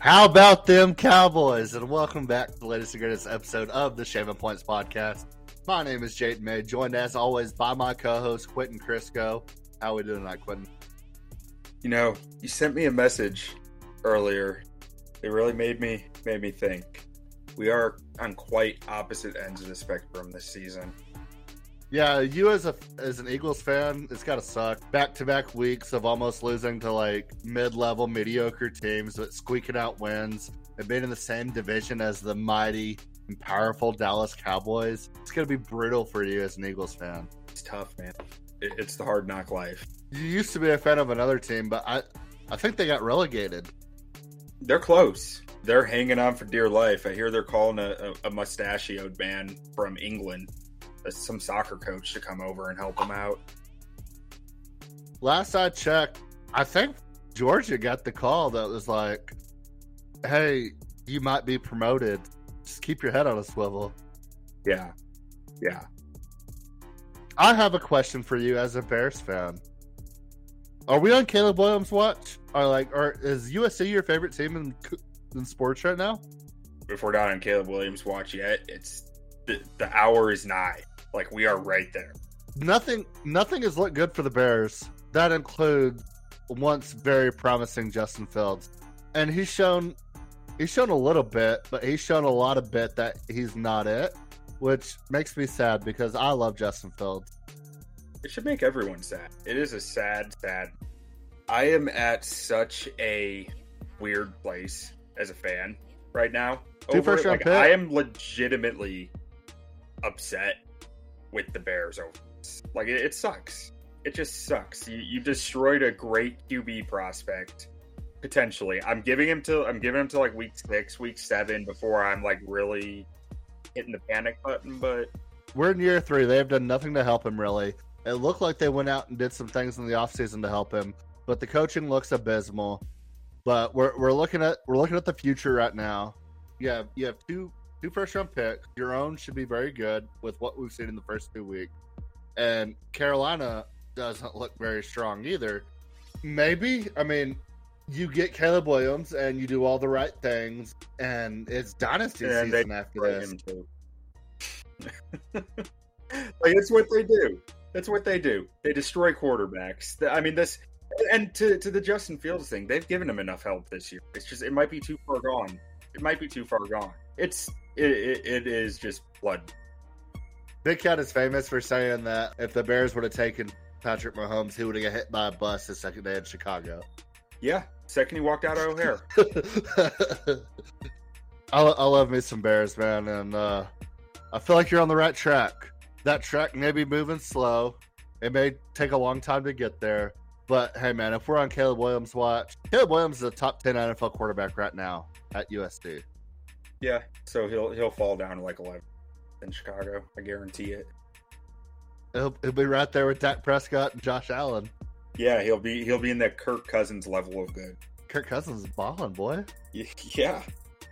How about them Cowboys? And welcome back to the latest and greatest episode of the Shaving Points podcast. My name is Jayden May, joined as always by my co-host Quentin Crisco. How we doing tonight, Quentin? You know, you sent me a message earlier. It really made me made me think. We are on quite opposite ends of the spectrum this season. Yeah, you as a as an Eagles fan, it's gotta suck. Back to back weeks of almost losing to like mid level mediocre teams, but squeaking out wins and being in the same division as the mighty and powerful Dallas Cowboys. It's gonna be brutal for you as an Eagles fan. It's tough, man. It, it's the hard knock life. You used to be a fan of another team, but I I think they got relegated. They're close. They're hanging on for dear life. I hear they're calling a, a, a mustachioed man from England Uh, some soccer coach to come over and help them out. Last I checked, I think Georgia got the call that was like, "Hey, you might be promoted. Just keep your head on a swivel." Yeah, yeah. I have a question for you as a Bears fan. Are we on Caleb Williams' watch? Or like, or is USC your favorite team in in sports right now? If we're not on Caleb Williams' watch yet, it's the, the hour is nigh. Like we are right there. Nothing nothing has looked good for the Bears. That includes once very promising Justin Fields. And he's shown he's shown a little bit, but he's shown a lot of bit that he's not it, which makes me sad because I love Justin Fields. It should make everyone sad. It is a sad, sad. I am at such a weird place as a fan right now. Two first round like, I am legitimately upset with the Bears over. Like it, it sucks. It just sucks. You, you destroyed a great QB prospect potentially. I'm giving him to I'm giving him to like week six, week seven before I'm like really hitting the panic button. But we're in year three. They have done nothing to help him really. It looked like they went out and did some things in the offseason to help him, but the coaching looks abysmal. But we're, we're looking at we're looking at the future right now. You have you have two two first round picks. Your own should be very good with what we've seen in the first two weeks. And Carolina doesn't look very strong either. Maybe, I mean, you get Caleb Williams and you do all the right things, and it's dynasty season after this. like it's what they do. That's what they do. They destroy quarterbacks. I mean, this and to to the Justin Fields thing, they've given him enough help this year. It's just it might be too far gone. It might be too far gone. It's it, it, it is just blood. Big Cat is famous for saying that if the Bears would have taken Patrick Mahomes, he would have got hit by a bus the second day in Chicago. Yeah, second he walked out of O'Hare. I, I love me some Bears, man, and uh, I feel like you're on the right track. That track may be moving slow. It may take a long time to get there, but hey, man, if we're on Caleb Williams' watch, Caleb Williams is a top ten NFL quarterback right now at USC. Yeah, so he'll he'll fall down to like eleven in Chicago. I guarantee it. He'll, he'll be right there with Dak Prescott and Josh Allen. Yeah, he'll be he'll be in that Kirk Cousins level of good. Kirk Cousins is balling, boy. Yeah,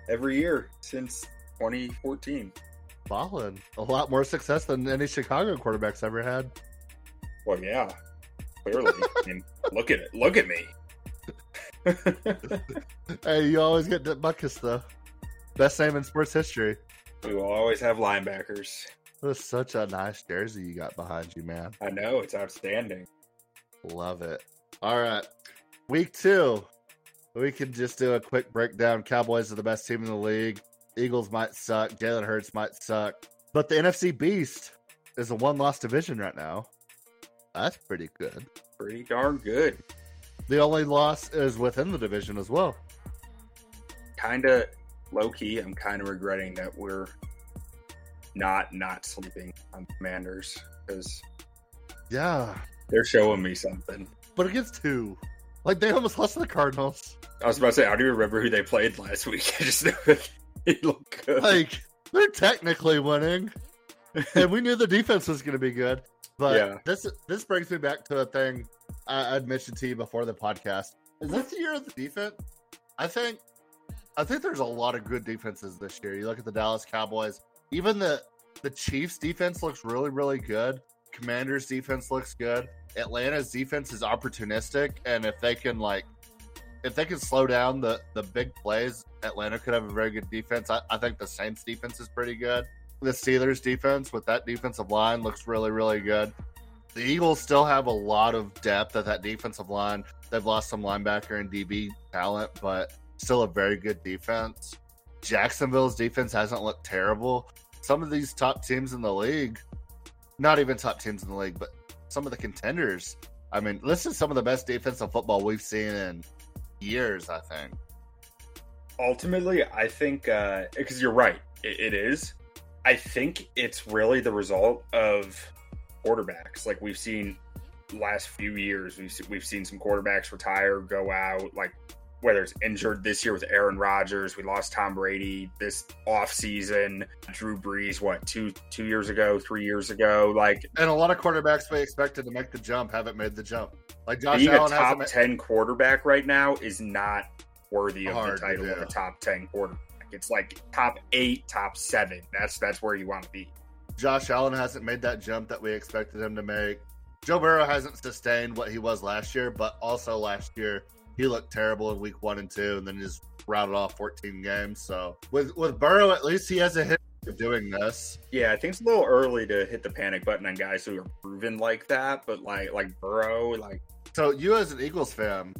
every year since 2014. Balling. A lot more success than any Chicago quarterbacks ever had. Well, yeah, clearly. I mean, look at it. Look at me. hey, you always get Butkus though. Best name in sports history. We will always have linebackers. That's such a nice jersey you got behind you, man. I know it's outstanding. Love it. All right, week two. We can just do a quick breakdown. Cowboys are the best team in the league. Eagles might suck. Jalen Hurts might suck. But the NFC Beast is a one loss division right now. That's pretty good. Pretty darn good. The only loss is within the division as well. Kind of low key, I'm kind of regretting that we're not not sleeping on Commanders because yeah, they're showing me something. But against who? Like they almost lost to the Cardinals. I was about to say, I don't even remember who they played last week. I just know they look good. Like they're technically winning, and we knew the defense was going to be good. But yeah. this this brings me back to a thing I, I'd mentioned to you before the podcast. Is this the year of the defense? I think I think there's a lot of good defenses this year. You look at the Dallas Cowboys, even the the Chiefs defense looks really really good. Commanders defense looks good. Atlanta's defense is opportunistic, and if they can like if they can slow down the the big plays, Atlanta could have a very good defense. I, I think the Saints defense is pretty good. The Steelers defense with that defensive line looks really really good. The Eagles still have a lot of depth at that defensive line. They've lost some linebacker and DB talent, but still a very good defense. Jacksonville's defense hasn't looked terrible. Some of these top teams in the league, not even top teams in the league, but some of the contenders. I mean, this is some of the best defensive football we've seen in years, I think. Ultimately, I think because uh, you're right, it, it is. I think it's really the result of quarterbacks. Like we've seen last few years, we've we've seen some quarterbacks retire, go out. Like whether it's injured this year with Aaron Rodgers, we lost Tom Brady this off season. Drew Brees, what two two years ago, three years ago, like and a lot of quarterbacks we expected to make the jump haven't made the jump. Like Josh being Allen a top ten quarterback right now is not worthy of the title of a top ten quarterback. It's like top eight, top seven. That's that's where you want to be. Josh Allen hasn't made that jump that we expected him to make. Joe Burrow hasn't sustained what he was last year, but also last year he looked terrible in week one and two, and then just routed off 14 games. So with with Burrow, at least he has a hit of doing this. Yeah, I think it's a little early to hit the panic button on guys who are proven like that, but like like Burrow, like. So you as an Eagles fan,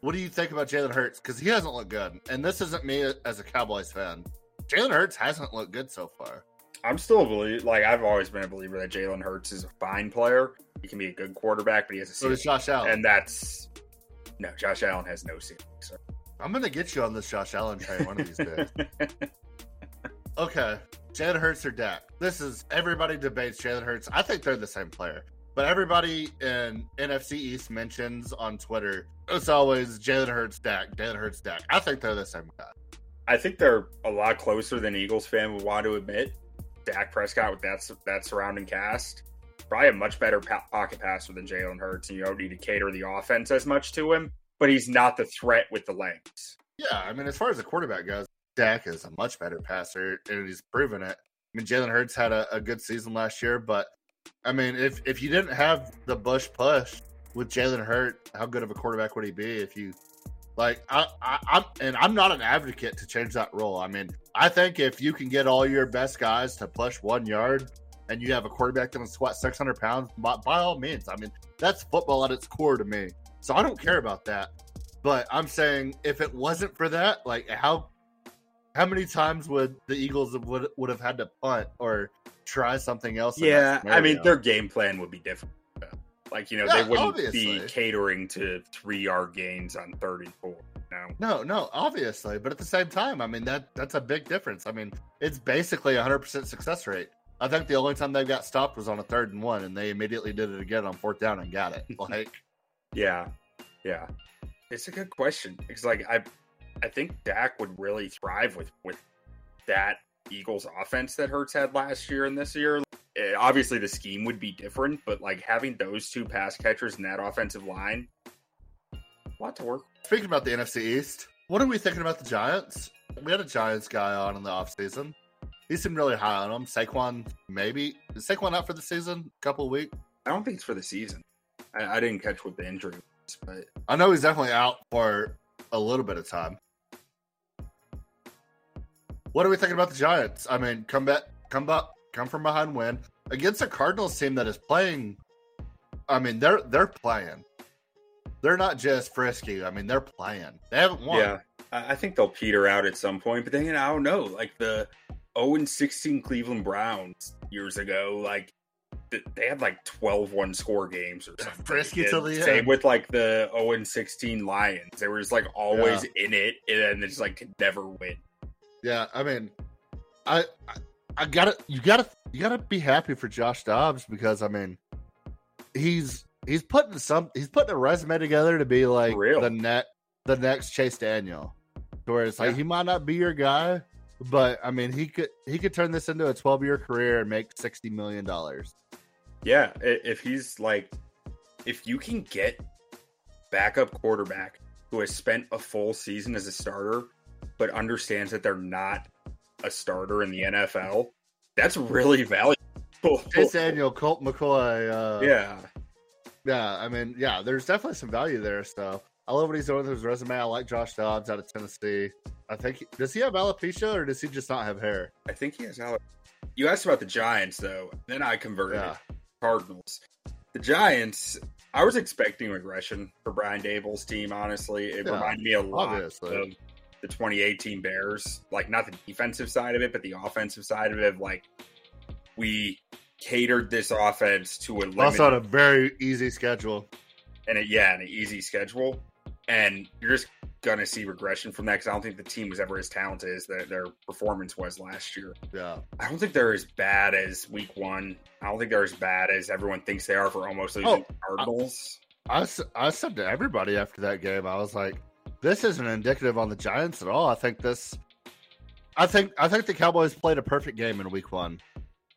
what do you think about Jalen Hurts? Because he hasn't looked good, and this isn't me as a Cowboys fan. Jalen Hurts hasn't looked good so far. I'm still a believer. Like I've always been a believer that Jalen Hurts is a fine player. He can be a good quarterback, but he has a so Josh Allen, and that's no. Josh Allen has no ceiling. So. I'm gonna get you on this Josh Allen train one of these days. okay, Jalen Hurts or Dak? This is everybody debates Jalen Hurts. I think they're the same player, but everybody in NFC East mentions on Twitter it's always Jalen Hurts, Dak, Jalen Hurts, Dak. I think they're the same guy. I think they're a lot closer than Eagles fan would want to admit. Dak Prescott with that that surrounding cast, probably a much better pocket passer than Jalen Hurts, and you don't need to cater the offense as much to him. But he's not the threat with the legs. Yeah, I mean, as far as the quarterback goes, Dak is a much better passer, and he's proven it. I mean, Jalen Hurts had a, a good season last year, but I mean, if if you didn't have the Bush push with Jalen Hurt, how good of a quarterback would he be if you like I, I I'm and I'm not an advocate to change that rule. I mean, I think if you can get all your best guys to push one yard and you have a quarterback that can squat 600 pounds, by, by all means. I mean, that's football at its core to me. So I don't care about that. But I'm saying if it wasn't for that, like how how many times would the Eagles would would have had to punt or try something else? Yeah, I mean their game plan would be different. Like you know, yeah, they wouldn't obviously. be catering to three yard gains on third and four. No, no, no, obviously, but at the same time, I mean that that's a big difference. I mean, it's basically a hundred percent success rate. I think the only time they got stopped was on a third and one, and they immediately did it again on fourth down and got it. Like, yeah, yeah, it's a good question because like I, I think Dak would really thrive with with that Eagles offense that Hurts had last year and this year. It, obviously, the scheme would be different, but like having those two pass catchers in that offensive line, a lot to work. Speaking about the NFC East, what are we thinking about the Giants? We had a Giants guy on in the offseason. He seemed really high on him. Saquon, maybe. Is Saquon out for the season? A couple of weeks? I don't think it's for the season. I, I didn't catch what the injury was, but I know he's definitely out for a little bit of time. What are we thinking about the Giants? I mean, come back, come back, come from behind win against a Cardinals team that is playing. I mean, they're they're playing. They're not just frisky. I mean, they're playing. They haven't won. Yeah, I think they'll peter out at some point. But then I don't know. Like the 0 16 Cleveland Browns years ago, like they had like 12 one score games or something. Frisky till the Same with like the 0 16 Lions. They were just like always yeah. in it and then they just like could never win. Yeah, I mean, I, I, I gotta, you gotta, you gotta be happy for Josh Dobbs because I mean, he's he's putting some, he's putting a resume together to be like the net, the next Chase Daniel, where it's like yeah. he might not be your guy, but I mean, he could he could turn this into a twelve year career and make sixty million dollars. Yeah, if he's like, if you can get backup quarterback who has spent a full season as a starter but understands that they're not a starter in the NFL, that's really valuable. Chase Daniel, Colt McCoy. Uh, yeah. Yeah, I mean, yeah, there's definitely some value there. So I love what he's doing with his resume. I like Josh Dobbs out of Tennessee. I think does he have alopecia or does he just not have hair? I think he has alopecia. You asked about the Giants though. Then I converted Yeah. to Cardinals. The Giants. I was expecting regression for Brian Daboll's team. Honestly, it Yeah, reminded me a lot obviously. of the 2018 Bears. Like not the defensive side of it, but the offensive side of it. Like we catered this offense to a limited Also on a very easy schedule. and a, yeah, and an easy schedule. And you're just gonna see regression from that because I don't think the team was ever as talented as their, their performance was last year. Yeah. I don't think they're as bad as Week One. I don't think they're as bad as everyone thinks they are for almost losing Oh, Cardinals. I, s- I said to everybody after that game, I was like, this isn't indicative on the Giants at all. I think this I think I think the Cowboys played a perfect game in week one.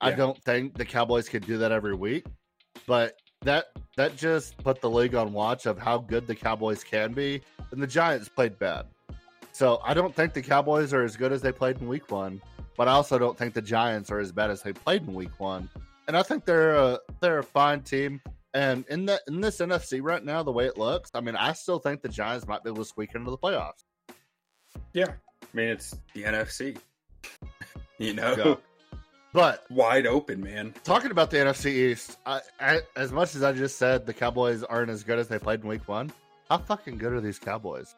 I don't think the Cowboys could do that every week, but that that just put the league on watch of how good the Cowboys can be, and the Giants played bad. So I don't think the Cowboys are as good as they played in week one, but I also don't think the Giants are as bad as they played in week one. And I think they're a they're a fine team. And in the in this NFC right now, the way it looks, I mean, I still think the Giants might be able to squeak into the playoffs. Yeah, I mean it's the NFC. you know, Yeah. But wide open, man. talking about the NFC East, I, I, as much as I just said the Cowboys aren't as good as they played in Week One, how fucking good are these Cowboys?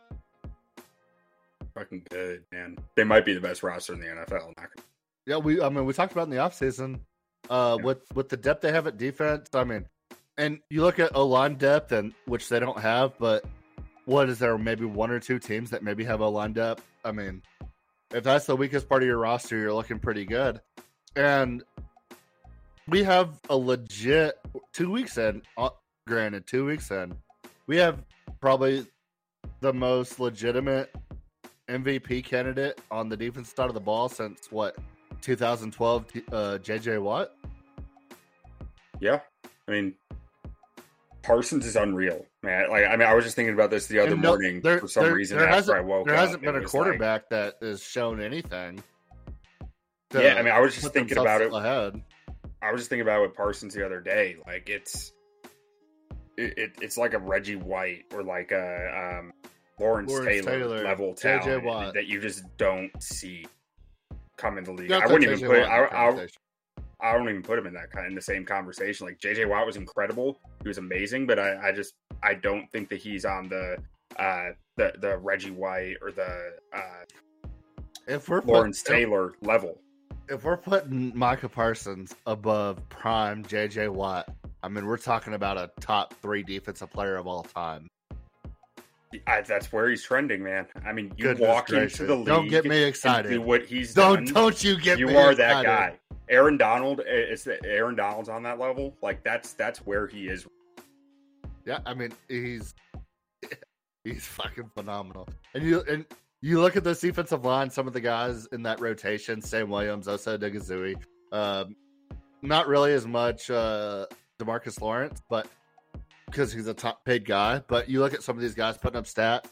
Fucking good, man. They might be the best roster in the NFL. Yeah, we I mean we talked about in the offseason, uh Yeah. with with the depth they have at defense. I mean, and you look at O line depth and which they don't have, but what is there maybe one or two teams that maybe have O line depth? I mean, if that's the weakest part of your roster, you're looking pretty good. And we have a legit two weeks in, uh, granted, two weeks in, we have probably the most legitimate MVP candidate on the defense side of the ball since what 2012 uh, JJ Watt. Yeah, I mean Parsons is unreal, man. Like I mean, I was just thinking about this the other no- morning there- for some there- reason there after hasn't- I woke up. There hasn't It been a was like- quarterback that has shown anything. To yeah, I mean, I was just thinking about it. ahead. I was just thinking about it with Parsons the other day. Like it's it, it it's like a Reggie White or like a um, Lawrence, Lawrence Taylor, Taylor, level talent that you just don't see come in the league. I wouldn't even put I, I. I don't even put him in that kind in the same conversation. Like JJ Watt was incredible. He was amazing, but I, I just I don't think that he's on the uh the the Reggie White or the uh if we're put- Lawrence if- Taylor level. If we're putting Micah Parsons above prime JJ Watt, I mean we're talking about a top three defensive player of all time. I, that's where he's trending, man. I mean, you Goodness walk gracious. into the league. Don't get me excited. do what he's Don't done. don't you get you are that guy. Aaron Donald, is Aaron Donald's on that level. Like that's that's where he is. Yeah, I mean he's he's fucking phenomenal. And you and you look at this defensive line, some of the guys in that rotation, Sam Williams, Osa Odighizuwa, um, not really as much uh DeMarcus Lawrence, but because he's a top paid guy. But you look at some of these guys putting up stats.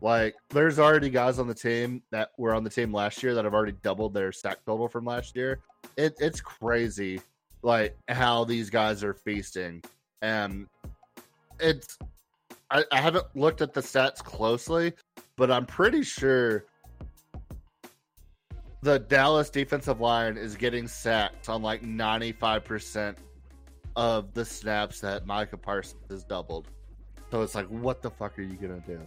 Like there's already guys on the team that were on the team last year that have already doubled their sack total from last year. It, it's crazy, like how these guys are feasting, and it's I, I haven't looked at the stats closely, but I'm pretty sure the Dallas defensive line is getting sacked on like 95% of the snaps that Micah Parsons has doubled. So it's like, what the fuck are you gonna do?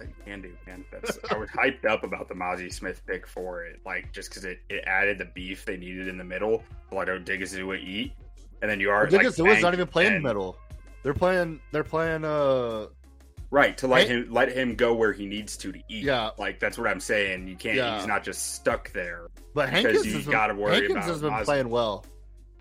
They can do, man. That's I was hyped up about the Mazi Smith pick for it, like just because it, it added the beef they needed in the middle to let Odighizuwa eat, and then you are Well, like, Diggazua's not even playing and- middle. They're playing. They're playing. Uh, right to let Hank- him let him go where he needs to to eat. Yeah. like that's what I'm saying. You can't. Yeah. He's not just stuck there. but Because Hankins you has gotta worry Hankins about has been playing well.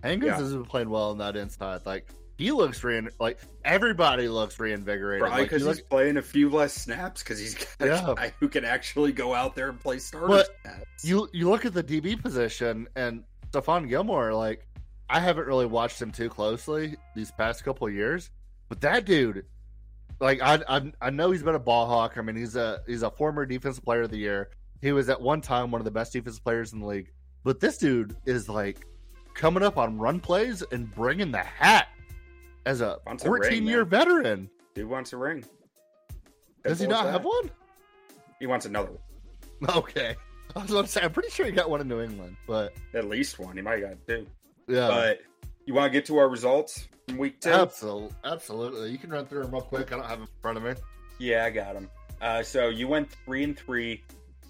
Hankins Yeah. has been playing well in that inside. Like he looks rein. Like everybody looks reinvigorated. Probably Like, because look- he's playing a few less snaps because he's got a Yeah. guy who can actually go out there and play starter But snaps. you you look at the DB position and Stephon Gilmore, like I haven't really watched him too closely these past couple of years, but that dude, like I, I I know he's been a ball hawk. I mean he's a he's a former defensive player of the year. He was at one time one of the best defensive players in the league, but this dude is like coming up on run plays and bringing the hat. as a Wants a ring, 14 year man. veteran. Dude wants a ring. Does he not have one? He wants another one. Okay. I was going to say, I'm pretty sure he got one in New England, but At least one. He might have got two. yeah. But you want to get to our results from week two? Absolutely. Absolutely. You can run through them real quick. I don't have them in front of me. Yeah, I got them. Uh, so you went three and three,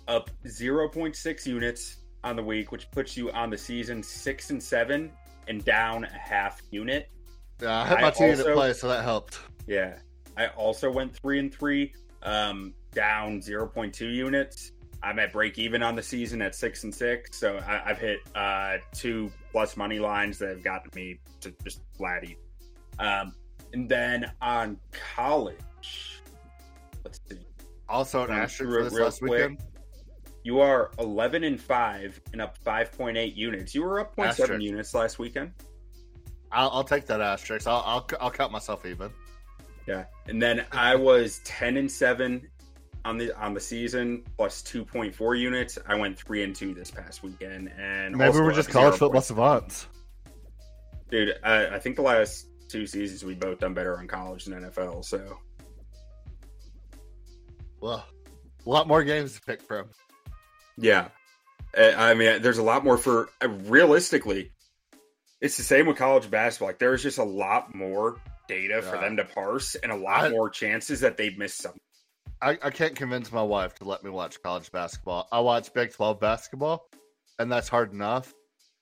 up zero point six units on the week, which puts you on the season six and seven, and down a half unit. Yeah, I had I my unit play, so that helped. Yeah, I also went three and three, um, down zero point two units. I'm at break even on the season at six and six, so I, I've hit uh, two plus money lines that have gotten me to just flat even. Um, and then on college, let's see. Also, an Run asterisk through for it this real last quick. weekend. You are 11 and 5 and up 5.8 units. You were up 0.7 units last weekend. I'll, I'll take that asterisk. I'll, I'll, I'll count myself even. Yeah. And then I was 10 and 7 on the on the season plus 2.4 units. I went 3 and 2 this past weekend and Maybe we're just college football savants. Dude, I, I think the last two seasons we both done better on college than NFL, so Well, a lot more games to pick from. yeah. I mean, there's a lot more for uh, realistically. It's the same with college basketball. Like there's just a lot more data for them to parse, and a lot I- more chances that they miss something. I, I can't convince my wife to let me watch college basketball. I watch Big 12 basketball, and that's hard enough.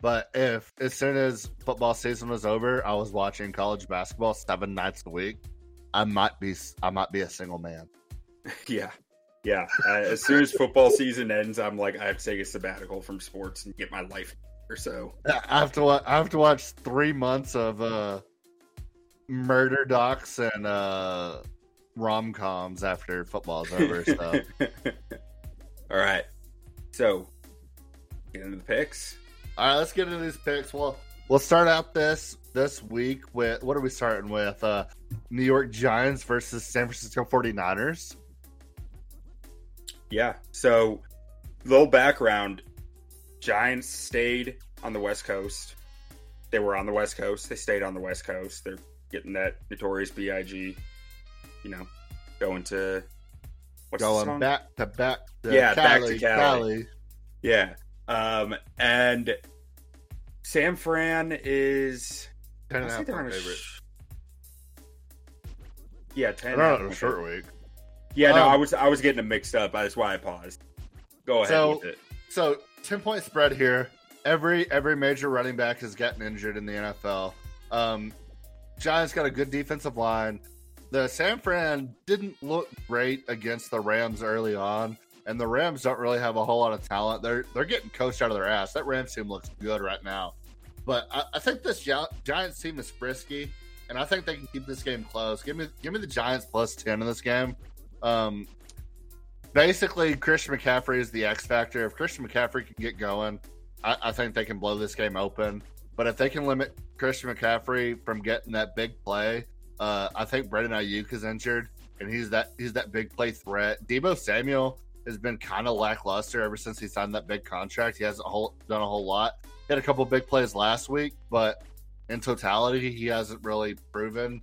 But if as soon as football season was over, I was watching college basketball seven nights a week, I might be I might be a single man. Yeah, yeah. Uh, as soon as football season ends, I'm like, I have to take a sabbatical from sports and get my life or so. I have to wa- I have to watch three months of uh, murder docs and uh, rom coms after football's over. So All right, so get into the picks. All right, let's get into these picks. Well, we'll start out this this week with what are we starting with? Uh New York Giants versus San Francisco 49ers. Yeah. So, little background: Giants stayed on the West Coast. They were on the West Coast. They stayed on the West Coast. They're getting that notorious Big. You know, going to what's the Going back to back to Yeah, back to Cali, Cali. Cali. Yeah. Um, and San Fran is. Ten and a I half think they're on point a favorite. sh- Yeah, ten. I and a half don't know, point short week. Yeah, no, Um, I was I was getting them mixed up. That's why I paused. Go ahead So- with it. So ten point spread here. Every every major running back has gotten injured in the NFL. Um, Giants got a good defensive line. The San Fran didn't look great against the Rams early on, and the Rams don't really have a whole lot of talent. They're they're getting coached out of their ass. That Rams team looks good right now, but I, I think this Gi- Giants team is frisky, and I think they can keep this game close. Give me give me the Giants plus ten in this game. Um, basically Christian McCaffrey is the X factor. If Christian McCaffrey can get going, I, I think they can blow this game open. But if they can limit Christian McCaffrey from getting that big play, uh, I think Brandon Aiyuk is injured, and he's that he's that big play threat. Deebo Samuel has been kind of lackluster ever since he signed that big contract. He hasn't whole, done a whole lot. He had a couple big plays last week, but in totality, he hasn't really proven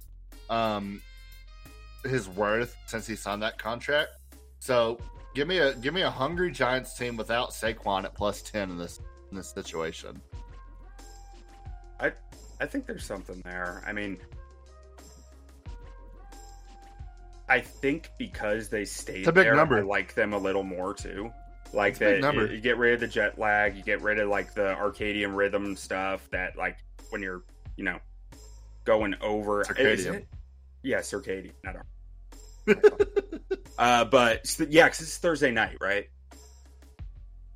um, his worth since he signed that contract. So give me a give me a hungry Giants team without Saquon at plus ten in this in this situation. I I think there's something there. I mean, I think because they stayed It's a big there, number. I like them a little more too. Like It's a big that, number. you get rid of the jet lag, you get rid of like the Arcadian rhythm stuff that like when you're, you know, going over. Circadian. It? Yeah, circadian, not uh, but yeah, because it's Thursday night, right?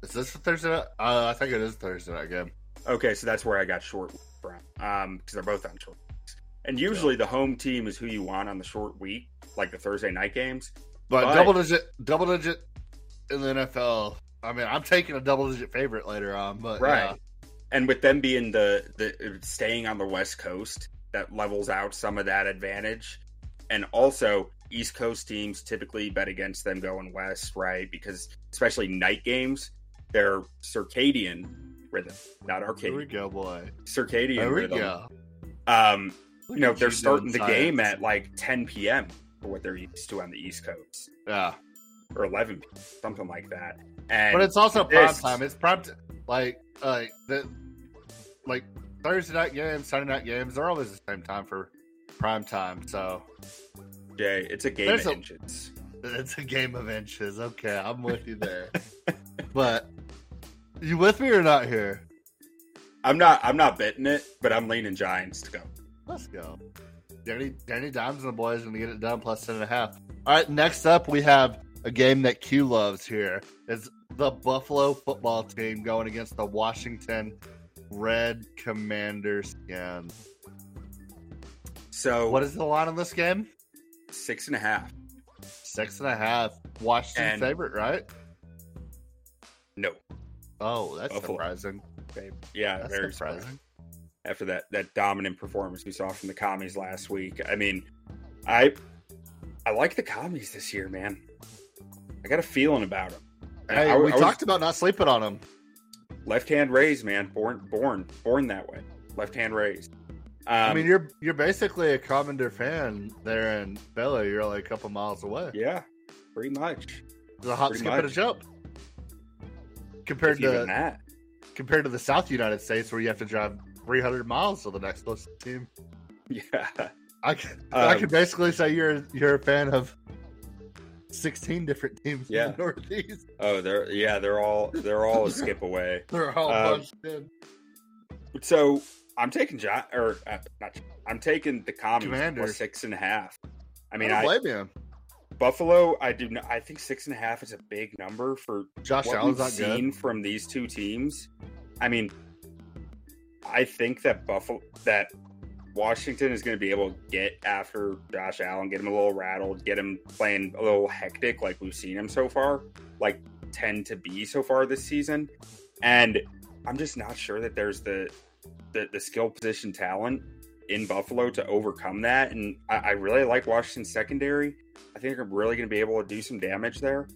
Is this Thursday? night? Uh, I think it is Thursday night game. Okay, so that's where I got short from. Um, because they're both on short. And usually the home team is who you want on the short week, like the Thursday night games. But, But- double digit, double digit in the NFL. I mean, I'm taking a double digit favorite later on, but Right. yeah. And with them being the the staying on the West Coast, that levels out some of that advantage. And also, East Coast teams typically bet against them going west, right? Because especially night games, they're circadian rhythm, not arcade. Here we go, boy. Circadian There we rhythm. go. um, you know they're starting the game at like 10 p.m. for what they're used to on the East Coast. Yeah, or 11 p.m., something like that. And but it's also prime time. It's prime t- like like the like Thursday night games, Sunday night games. They're always the same time for prime time. So, Jay, it's a game There's of a, inches. It's a game of inches. Okay, I'm with you there. but you with me or not here? I'm not. I'm not betting it, but I'm leaning Giants to go. Let's go. Danny, Danny Dimes and the boys are going to get it done plus ten and a half. All right, next up we have a game that Q loves here. Is the Buffalo football team going against the Washington Red Commanders again. So what is the line on this game? Six and a half. Six and a half. Washington and favorite, right? No. Oh, that's Buffalo. surprising. Yeah, that's very surprising. surprising. After that that dominant performance we saw from the commies last week. I mean, I I like the commies this year, man. I got a feeling about them. Hey, I, we I talked was, about not sleeping on them. Left hand raised, man. Born born born that way. Left hand raised. Um, I mean, you're you're basically a Commander fan there in Bella. You're like a couple miles away. Yeah, pretty much. It's a hop, pretty skip, much. and a jump. Compared to that, compared to the South United States, where you have to drive 300 miles to the next closest team. Yeah, I can um, I can basically say you're you're a fan of 16 different teams yeah. in the Northeast. Oh, they're yeah, they're all they're all a skip away. they're all um, bunched in. So I'm taking John or uh, not. I'm taking the commies for six and a half. I mean, I, I Buffalo. I do. Not, I think six and a half is a big number for Josh what Allen's we've seen good. from these two teams. I mean, I think that Buffalo that Washington is going to be able to get after Josh Allen, get him a little rattled, get him playing a little hectic like we've seen him so far, like tend to be so far this season. And I'm just not sure that there's the the, the skill position talent in Buffalo to overcome that. And I, I really like Washington's secondary. I think they're really going to be able to do some damage there.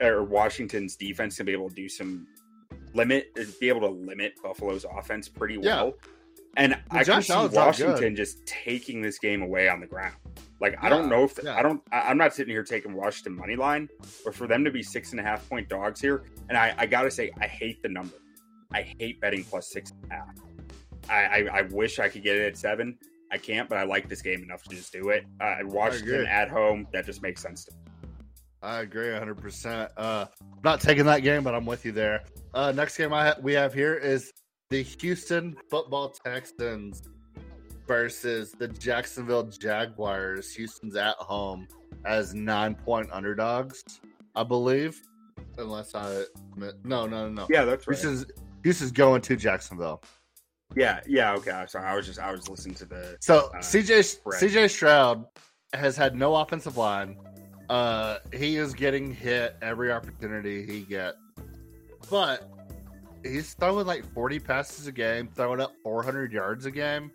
Or Washington's defense can be able to do some limit, is be able to limit Buffalo's offense pretty well. Yeah. And I can see Washington just taking this game away on the ground. Like yeah, I don't know if the, yeah. I don't. I, am not sitting here taking Washington money line, but for them to be six and a half point dogs here, and I, I gotta say I hate the number. I hate betting plus six and a half. I, I, I wish I could get it at seven. I can't, but I like this game enough to just do it. Uh, Washington at home, that just makes sense to me. I agree 100%. Uh, not taking that game, but I'm with you there. Uh, next game I ha- we have here is the Houston Football Texans versus the Jacksonville Jaguars. Houston's at home as nine point underdogs, I believe. Unless I no no no no. Yeah, that's right. Houston's Houston's going to Jacksonville. Yeah, yeah, okay. I'm sorry. I was just I was listening to the So uh, CJ CJ Stroud has had no offensive line. Uh he is getting hit every opportunity he gets. But he's throwing like 40 passes a game, throwing up 400 yards a game.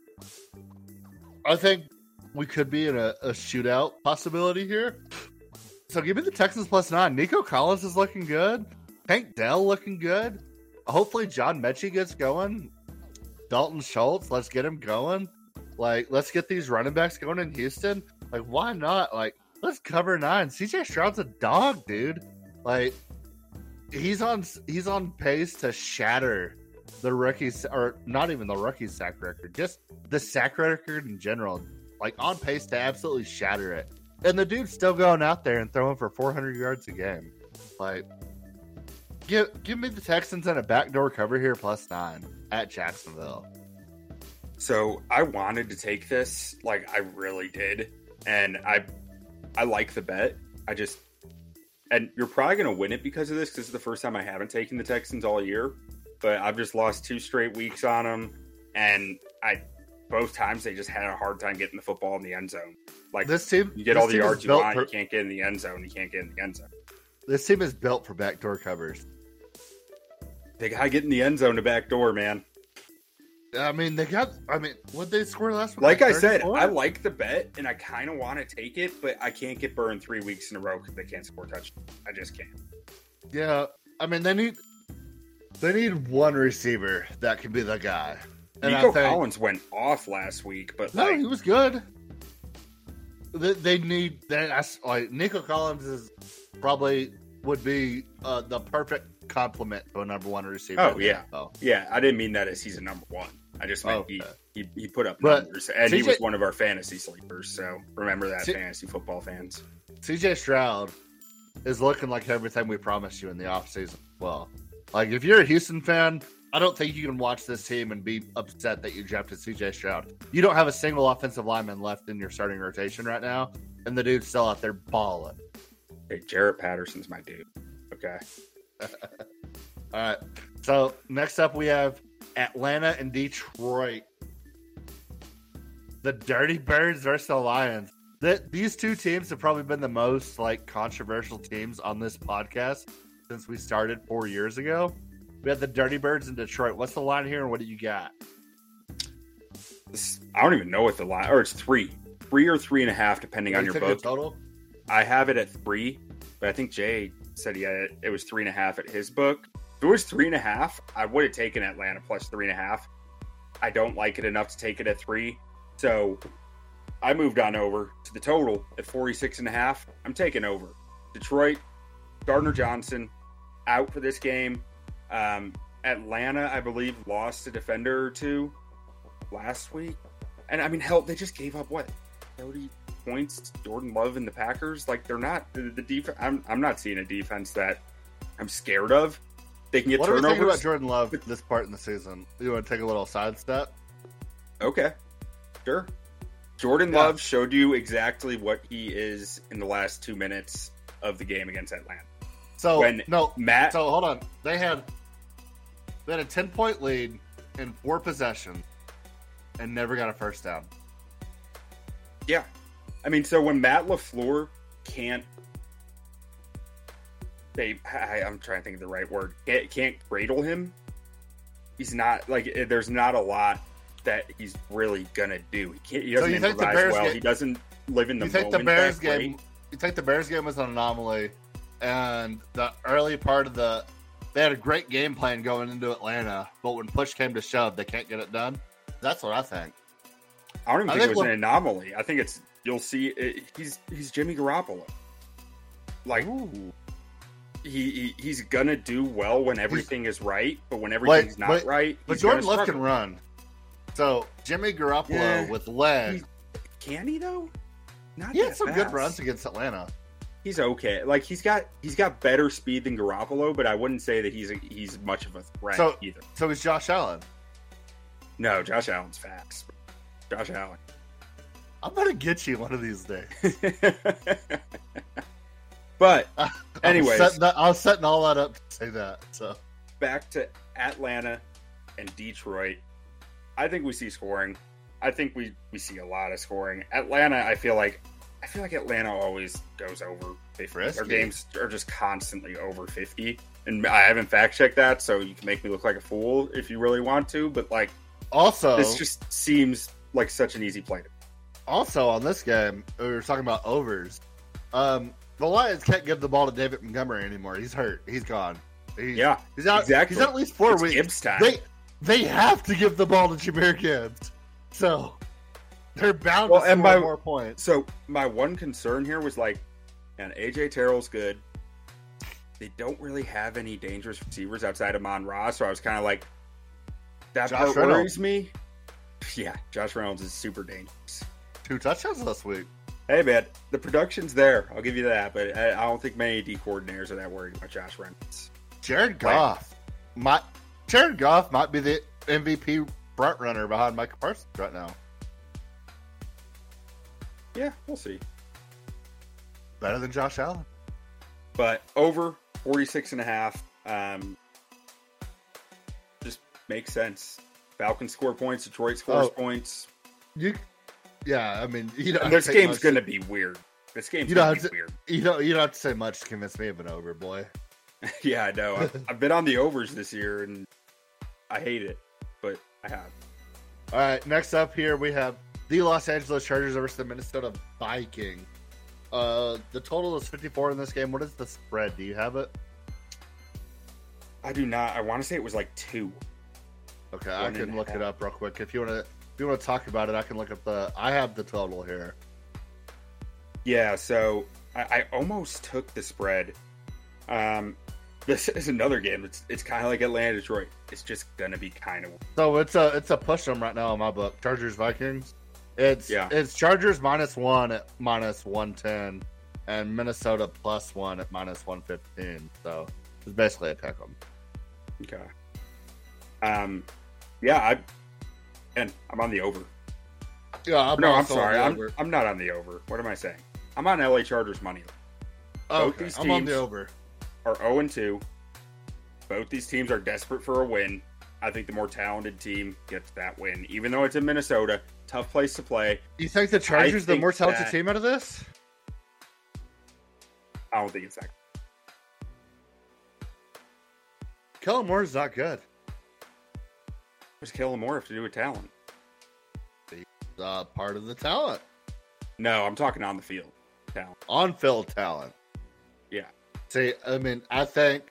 I think we could be in a, a shootout possibility here. So give me the Texans plus nine. Nico Collins is looking good. Tank Dell looking good. Hopefully John Metchie gets going. Dalton Schultz, let's get him going. Like, let's get these running backs going in Houston. Like, why not? Like, let's cover nine. CJ Stroud's a dog, dude. Like, he's on he's on pace to shatter the rookies or not even the rookie sack record, just the sack record in general. Like on pace to absolutely shatter it. And the dude's still going out there and throwing for 400 yards a game. Like, give give me the Texans and a backdoor cover here plus nine at Jacksonville. So I wanted to take this, like I really did, and I I like the bet. I just and you're probably going to win it because of this. Because this is the first time I haven't taken the Texans all year, but I've just lost two straight weeks on them, and I both times they just had a hard time getting the football in the end zone. Like this team, you get all the yards you want, for, you can't get in the end zone. You can't get in the end zone. This team is built for backdoor covers. They gotta get in the end zone to backdoor, man. I mean, they got. I mean, what they score last week? Like I said, I like the bet, and I kind of want to take it, but I can't get burned three weeks in a row because they can't score touchdowns. I just can't. Yeah, I mean, they need they need one receiver that can be the guy, And I Nico think- Collins went off last week, but No, like, he was good. They, they need that. That's like Nico Collins is probably would be uh, the perfect complement to a number one receiver. Oh, yeah. NFL. yeah, I didn't mean that as he's a number one. I just meant Okay. he, he he put up But numbers, and he was one of our fantasy sleepers. So remember that, C- fantasy football fans. CJ Stroud is looking like everything we promised you in the offseason. Well, like if you're a Houston fan, I don't think you can watch this team and be upset that you drafted CJ Stroud. You don't have a single offensive lineman left in your starting rotation right now, and the dude's still out there balling. Hey, Jarrett Patterson's my dude. Okay, All right. So next up, we have Atlanta and Detroit. The Dirty Birds versus the Lions. That these two teams have probably been the most like controversial teams on this podcast since we started four years ago. We had the Dirty Birds in Detroit. What's the line here, and what do you got? I don't even know what the line, or it's three, three or three and a half, depending on your book. total. I have it at three, but I think Jay said it, it was three and a half at his book. It was three and a half, I would have taken Atlanta plus three and a half. I don't like it enough to take it at three. So I moved on over to the total at 46 and a half. I'm taking over. Detroit, Gardner Johnson out for this game. Um, Atlanta, I believe, lost a defender or two last week. And I mean, hell, they just gave up what? 30 points to Jordan Love and the Packers. Like they're not the, the defense. I'm I'm not seeing a defense that I'm scared of. They can get What we thinking about. Jordan Love this part in the season? You want to take a little sidestep? Okay, sure. Jordan Yeah. Love showed you exactly what he is in the last two minutes of the game against Atlanta. So When no, Matt, So hold on. They had they had a ten point lead in four possessions and never got a first down. yeah, I mean, so when Matt LaFleur can't, they, I, I'm trying to think of the right word. Can't, can't cradle him. He's not like eh, there's not a lot that he's really gonna do. He can't. He So doesn't you think the improvise Bears well. get- he doesn't live in the You the Bears that great. game you think the Bears game was an anomaly and the early part of the they had a great game plan going into Atlanta, but when push came to shove, they can't get it done. That's what I think. I don't even I think, think it was Laf- an anomaly. I think it's you'll see. It, he's he's Jimmy Garoppolo. Like he, he he's gonna do well when everything is right, but when everything's not wait, right, But he's Jordan Love can run. So Jimmy Garoppolo Yeah. with legs, Can he though? Not he had that some good runs against Atlanta. He's okay. Like he's got he's got better speed than Garoppolo, but I wouldn't say that he's a, he's much of a threat So- either. So is Josh Allen. No, Josh Allen's fast. Josh Allen. I'm gonna get you one of these days. but I was Anyways. setting that- I was setting all that up to say that. So back to Atlanta and Detroit. I think we see scoring. I think we, we see a lot of scoring. Atlanta, I feel like I feel like Atlanta always goes over 50. Their games are just constantly over 50. And I haven't fact checked that, so you can make me look like a fool if you really want to, but like also, this just seems like such an easy play. to- also on this game, we were talking about overs. Um, the Lions can't give the ball to David Montgomery anymore. He's hurt. He's gone. He's, Yeah, he's out. exactly. He's out at least four it's weeks. Gibbs time. They they have to give the ball to Jahmyr Gibbs. So they're bound Well, to and score my- more points. So my one concern here was like, and AJ Terrell's good. They don't really have any dangerous receivers outside of Mon Ra, so I was kind of like, that Josh part Reynolds. worries me. Yeah, Josh Reynolds is super dangerous. Two touchdowns last week. Hey man, the production's there. I'll give you that, but I, I don't think many D coordinators are that worried about Josh Reynolds. Jared Goff my Jared Goff might be the MVP front runner behind Michael Parsons right now. Yeah, we'll see. Better than Josh Allen. But over 46 and a half, um, just makes sense. Falcons score points, Detroit scores Oh. points. You, yeah, I mean, you have this game's much- to be weird. This game's You don't to have be weird. You don't. You don't have to say much to convince me of an over, boy. Yeah, I know. I've, I've been on the overs this year, and I hate it, but I have. All right, next up here we have the Los Angeles Chargers versus the Minnesota Vikings. Uh, the total is 54 in this game. What is the spread? Do you have it? I do not. I want to say it was like two. Okay, I can look it up real quick. If you want to, if you want to talk about it, I can look up the. I have the total here. Yeah, so I, I almost took the spread. Um, this is another game. It's it's kind of like Atlanta Detroit. It's just gonna be kind of So it's a it's a push them right now in my book. Chargers Vikings. It's Yeah. it's Chargers minus one at minus one ten, and Minnesota plus one at minus one fifteen. So it's basically a pick 'em. okay. Um, yeah, I and I'm on the over. Yeah, I'm no, I'm sorry. I'm. I'm not on the over. What am I saying? I'm on LA Chargers money. line. both Okay, these I'm on the over. Are 0 and 2. Both these teams are desperate for a win. I think the more talented team gets that win, even though it's in Minnesota. Tough place to play. You think the Chargers the more talented that- team out of this? I don't think it's that. Kellen Moore's not good. What's Kellen Moore have to do with talent? Uh, part of the talent, No, I'm talking on the field. Talent. on field talent. Yeah. See, I mean, I think,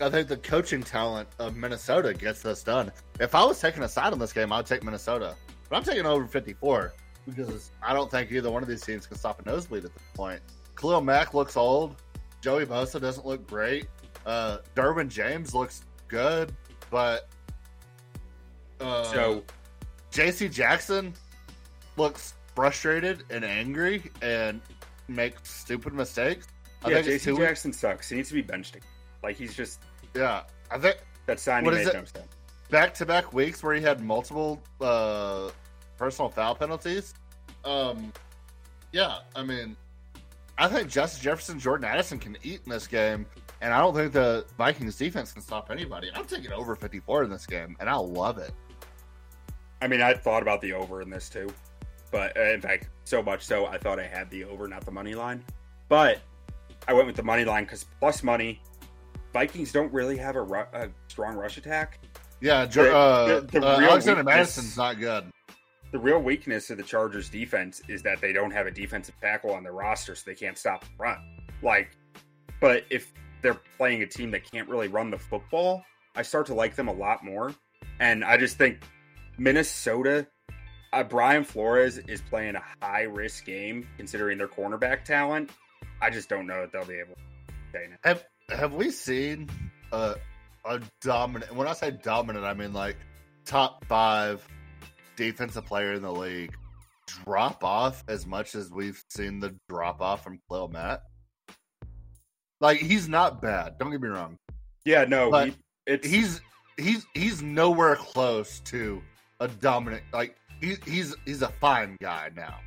I think the coaching talent of Minnesota gets this done. If I was taking a side on this game, I'd take Minnesota, but I'm taking over 54 because I don't think either one of these teams can stop a nosebleed at this point. Khalil Mack looks old. Joey Bosa doesn't look great. Uh, Derwin James looks good, but uh, So J.C. Jackson looks frustrated and angry and makes stupid mistakes. I yeah, J.C. Jackson sucks. He needs to be benched. Like he's just Yeah, I think that signing What made is it? no sense. back to back weeks where he had multiple uh, personal foul penalties. Um, yeah, I mean, I think Justin Jefferson, Jordan Addison can eat in this game, and I don't think the Vikings defense can stop anybody. I'm taking over 54 in this game, and I love it. I mean, I thought about the over in this too, but uh, in fact, so much so I thought I had the over, not the money line. But I went with the money line because plus money. Vikings don't really have a, ru- a strong rush attack. Yeah, The- uh, the- the uh, real Alexander weakness- Madison's not good. The real weakness of the Chargers defense is that they don't have a defensive tackle on their roster, so they can't stop the run. Like, but if they're playing a team that can't really run the football, I start to like them a lot more. And I just think Minnesota, uh, Brian Flores is playing a high risk game considering their cornerback talent. I just don't know that they'll be able to. Have Have we seen a a dominant? When I say dominant, I mean like top five defensive player in the league drop off as much as we've seen the drop off from Khalil Mack. Like he's not bad. Don't get me wrong. Yeah, no, But he, it's He's he's he's nowhere close to a dominant. Like he, he's he's a fine guy now,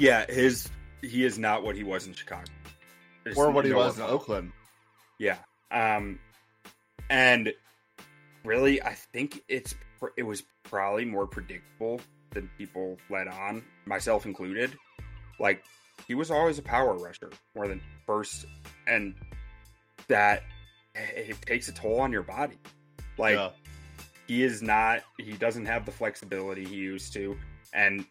yeah, his he is not what he was in Chicago. There's or what he was in. Oakland. Yeah. Um and really I think it's it was probably more predictable than people let on, myself included. Like he was always a power rusher more than first and that it takes a toll on your body. Like yeah. He is not he doesn't have the flexibility he used to and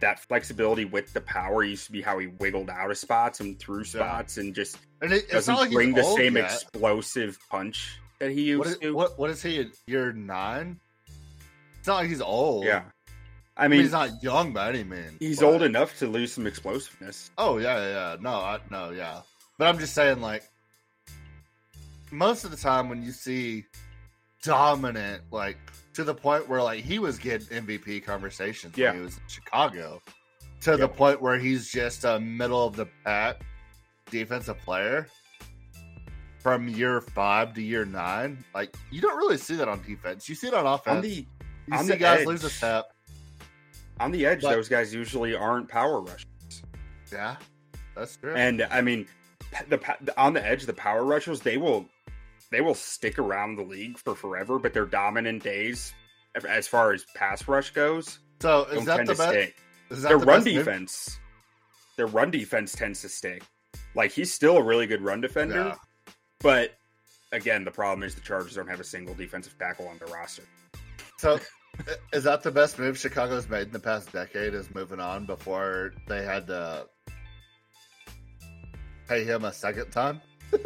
that flexibility with the power used to be how he wiggled out of spots and through spots and just and it, doesn't like bring the same yet. explosive punch that he used What is, to. what what is he? Year nine? It's not like he's old. Yeah, I I mean, mean, he's not young by any means. he's but- old enough to lose some explosiveness. Oh yeah, yeah, yeah. No, I no, yeah. But I'm just saying, like, most of the time when you see dominant, like to the point where like he was getting MVP conversations Yeah. when he was in Chicago, to the point where he's just a middle of the pack defensive player from year five to year nine. Like you don't really see that on defense. You see it on offense. On the you on see the guys edge. lose a step. on the edge, But- those guys usually aren't power rushers. Yeah, that's true. And I mean, the on the edge, the power rushers they will they will stick around the league for forever, but their dominant days, as far as pass rush goes, so is don't that tend the to best? stick. Is that Their the run move? defense, their run defense tends to stick. Like he's still a really good run defender, Yeah. but again, the problem is the Chargers don't have a single defensive tackle on their roster. So, is that the best move Chicago's made in the past decade? Is moving on before they had to pay him a second time?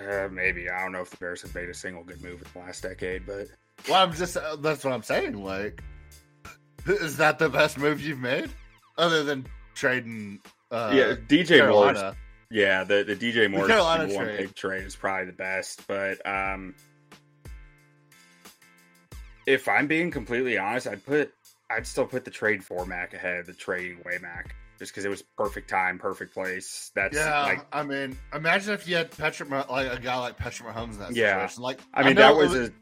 Uh, maybe I don't know if the Bears have made a single good move in the last decade, but Well, I'm just uh, that's what I'm saying. Like, is that the best move you've made, other than trading? Uh, yeah, DJ Moore. Yeah, the the DJ Moore Carolina one trade. pick trade is probably the best, but um, if I'm being completely honest, I'd put I'd still put the trade for Mack ahead of the trading way Mack just because it was perfect time, perfect place. That's Yeah, like I mean, imagine if you had Patrick, like a guy like Patrick Mahomes in that Yeah. situation. Like, I mean know that it was a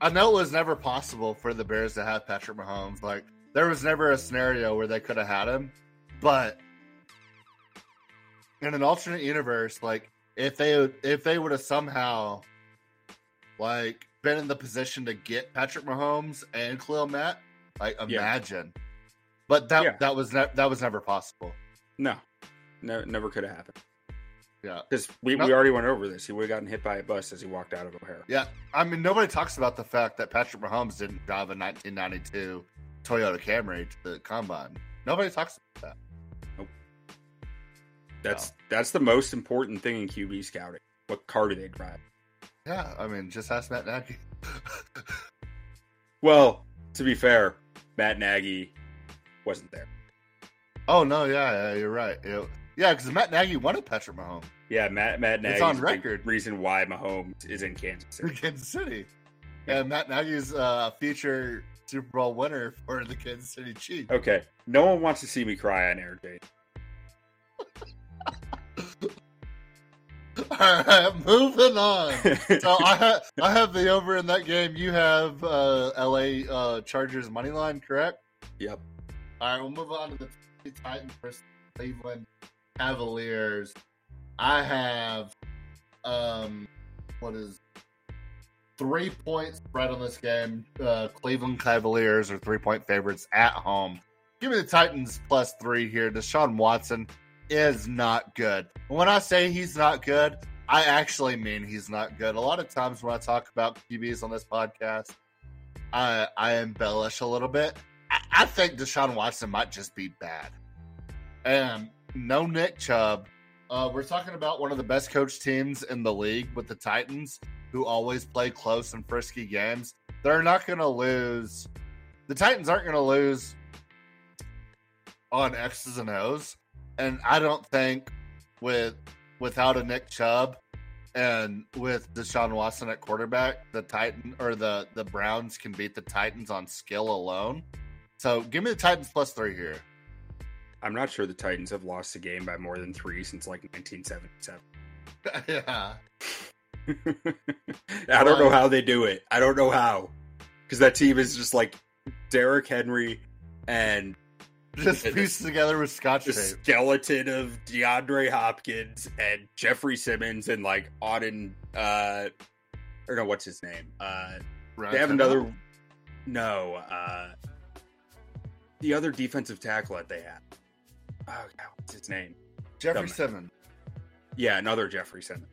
I know it was never possible for the Bears to have Patrick Mahomes. Like, there was never a scenario where they could have had him. But in an alternate universe, like if they if they would have somehow like been in the position to get Patrick Mahomes and Khalil Mack, like Yeah. But that Yeah. that was ne- that was never possible. no, no, never could have happened. Yeah. because we, No. we already went over this. He would have gotten hit by a bus as he walked out of O'Hare. Yeah, I mean nobody talks about the fact that Patrick Mahomes didn't drive a 1992 Toyota Camry to the combine. Nobody talks about that. That's that's the most important thing in QB scouting. What car do they drive? Yeah, I mean, just ask Matt Nagy. Well, to be fair, Matt Nagy wasn't there. oh no, yeah, yeah, you're right. You- Yeah, because Matt Nagy wanted Patrick Mahomes Yeah, Matt Matt Nagy It's on is a big record. reason why Mahomes is in Kansas City. Kansas City, and Matt Nagy's uh, future Super Bowl winner for the Kansas City Chiefs. Okay, no one wants to see me cry on air, Jade. All right, moving on. So I have I have the over in that game. You have uh, L.A. Uh, Chargers money line, correct? yep. All right, we'll move on to the Titans versus Cleveland Cavaliers. I have um what is three points spread on this game. Uh Cleveland Cavaliers are three point favorites at home. Give me the Titans plus three here. Deshaun Watson is not good. When I say he's not good, I actually mean he's not good. A lot of times when I talk about QBs on this podcast, I I embellish a little bit. I, think Deshaun Watson might just be bad. And no Nick Chubb. Uh, we're talking about one of the best coach teams in the league with the Titans, who always play close and frisky games. They're not going to lose. The Titans aren't going to lose on X's and O's, and I don't think with without a Nick Chubb and with Deshaun Watson at quarterback, the Titan or the the Browns can beat the Titans on skill alone. So give me the Titans plus three here. I'm not sure the Titans have lost a game by more than three since like 1977. yeah. I don't know how they do it. I don't know how. Because that team is just like Derrick Henry and Just pieced together with scotch tape. skeleton of DeAndre Hopkins and Jeffrey Simmons and like Auden, uh, or no, what's his name? Uh, they have another, no, uh, the other defensive tackle that they have. Oh, God, what's his name? Jeffrey dumbass. Simmons. Yeah, another Jeffrey Simmons.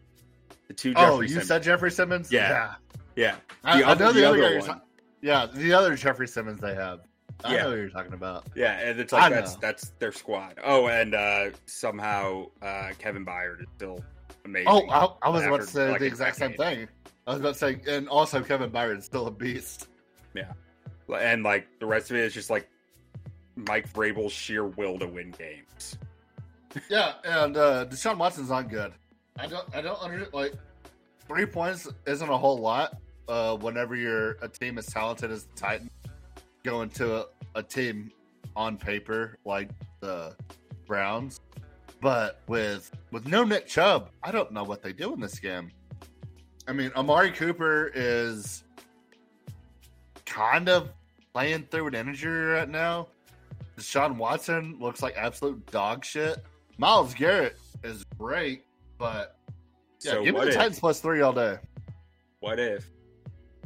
The two. Jeffrey oh, you Simmons. said Jeffrey Simmons? Yeah. yeah. I, The I other- know the, the other other. Yeah, the other Jeffrey Simmons they have. I Yeah. know what you're talking about. Yeah, and it's I like that's know. that's their squad. Oh, and uh somehow uh Kevin Byard is still amazing. Oh, I, I was about to say like, the exact same thing. I was about to say, and also Kevin Byard is still a beast. Yeah, and like the rest of it is just like Mike Vrabel's sheer will to win games. Yeah, and uh Deshaun Watson's not good. I don't I don't under like three points isn't a whole lot uh whenever you're a team as talented as the Titans going to a, a team on paper like the Browns. But with with no Nick Chubb, I don't know what they do in this game. I mean, Amari Cooper is kind of playing through an injury right now. Deshaun Watson looks like absolute dog shit. Myles Garrett is great, but yeah, so give me the if Titans plus three all day. what if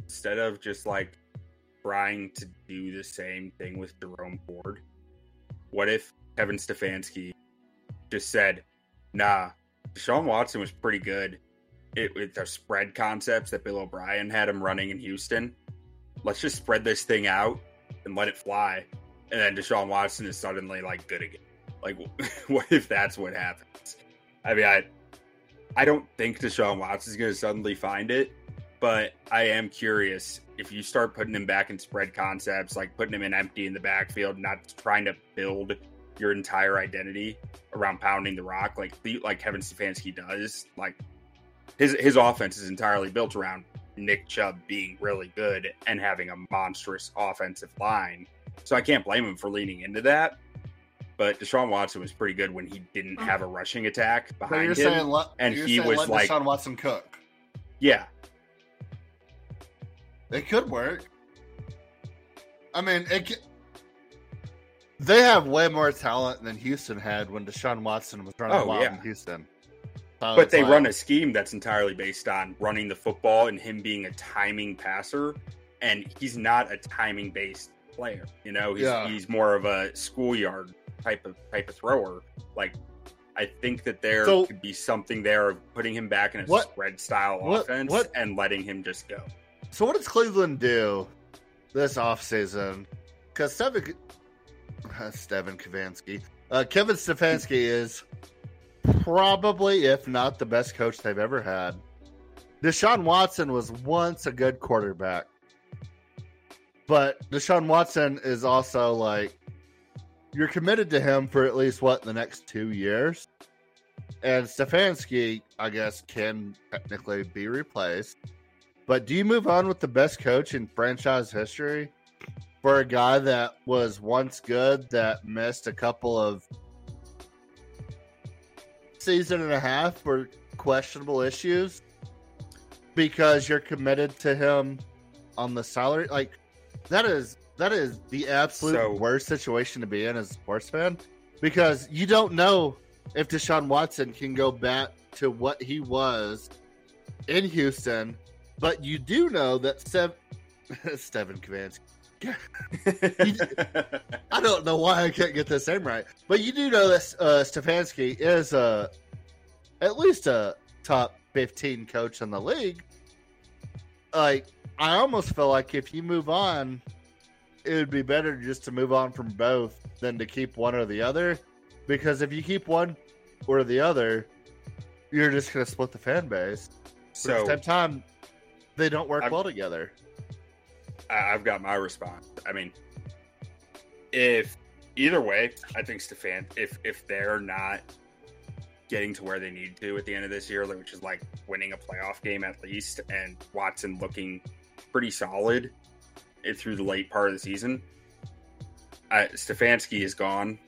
instead of just like trying to do the same thing with Jerome Ford, what if Kevin Stefanski just said, "Nah, Deshaun Watson was pretty good it, with the spread concepts that Bill O'Brien had him running in Houston. Let's just spread this thing out and let it fly." And then Deshaun Watson is suddenly like good again. Like, what if that's what happens? I mean, I I don't think Deshaun Watson is going to suddenly find it, but I am curious if you start putting him back in spread concepts, like putting him in empty in the backfield, not trying to build your entire identity around pounding the rock like like Kevin Stefanski does. Like his his offense is entirely built around Nick Chubb being really good and having a monstrous offensive line. So I can't blame him for leaning into that. But Deshaun Watson was pretty good when he didn't have a uh-huh. rushing attack behind him, saying, le- and he was let like, Deshaun Watson cook. yeah, It could work. I mean, it. They have way more talent than Houston had when Deshaun Watson was running Oh, wild yeah. in Houston. So but they like- run a scheme that's entirely based on running the football and him being a timing passer, and he's not a timing based player. You know, he's Yeah. he's more of a schoolyard type of type of thrower. Like, I think that there So- could be something there of putting him back in a What- spread style what- offense what- and letting him just go. So what does Cleveland do this offseason? Because Stevin, Stevin Kavansky, uh, Kevin Stefanski is probably, if not the best coach they've ever had. Deshaun Watson was once a good quarterback, but Deshaun Watson is also like you're committed to him for at least what the next two years, and Stefanski, I guess, can technically be replaced. But do you move on with the best coach in franchise history for a guy that was once good that missed a couple of season and a half for questionable issues because you're committed to him on the salary? Like that is that is the absolute So- worst situation to be in as a sports fan because you don't know if Deshaun Watson can go back to what he was in Houston, but you do know that Sev- Stevin Kavansky. I don't know why I can't get this name right, but you do know that uh, Stefanski is a at least a top fifteen coach in the league. Like, I almost feel like if you move on, it would be better just to move on from both than to keep one or the other, because if you keep one or the other, you're just going to split the fan base. So, at the same time, they don't work I'm- well together. I've got my response. I mean, if either way, I think Stefan, if if they're not getting to where they need to at the end of this year, which is like winning a playoff game at least, and Watson looking pretty solid through the late part of the season, uh, Stefanski is gone,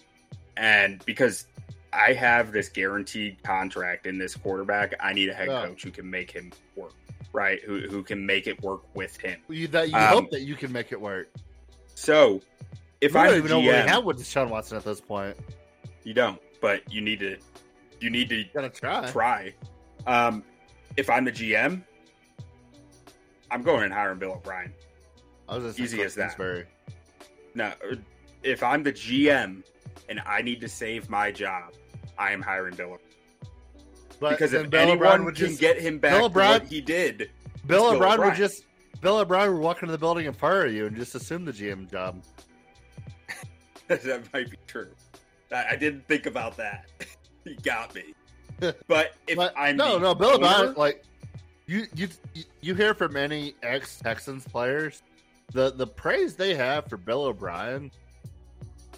and because I have this guaranteed contract in this quarterback, I need a head Yeah. coach who can make him work. Right, who, who can make it work with him. You, that you Um, hope that you can make it work. So, if I don't even know what we GM, have with Deshaun Watson at this point. you don't, but you need to, you need to Gotta try. try. Um, if I'm the GM, I'm going and hiring Bill O'Brien. I was Easy as that. Kingsbury. No, if I'm the GM and I need to save my job, I am hiring Bill. O'Brien. But Because if Bill anyone O'Brien would can just get him back Bill to O'Brien- he did, Bill Bill O'Brien would just Bill O'Brien would walk into the building and fire you and just assume the GM job. that might be true. I, I didn't think about that. got me. But if But I'm no, no, Bill owner- O'Brien like you you you hear from any ex Texans players the the praise they have for Bill O'Brien.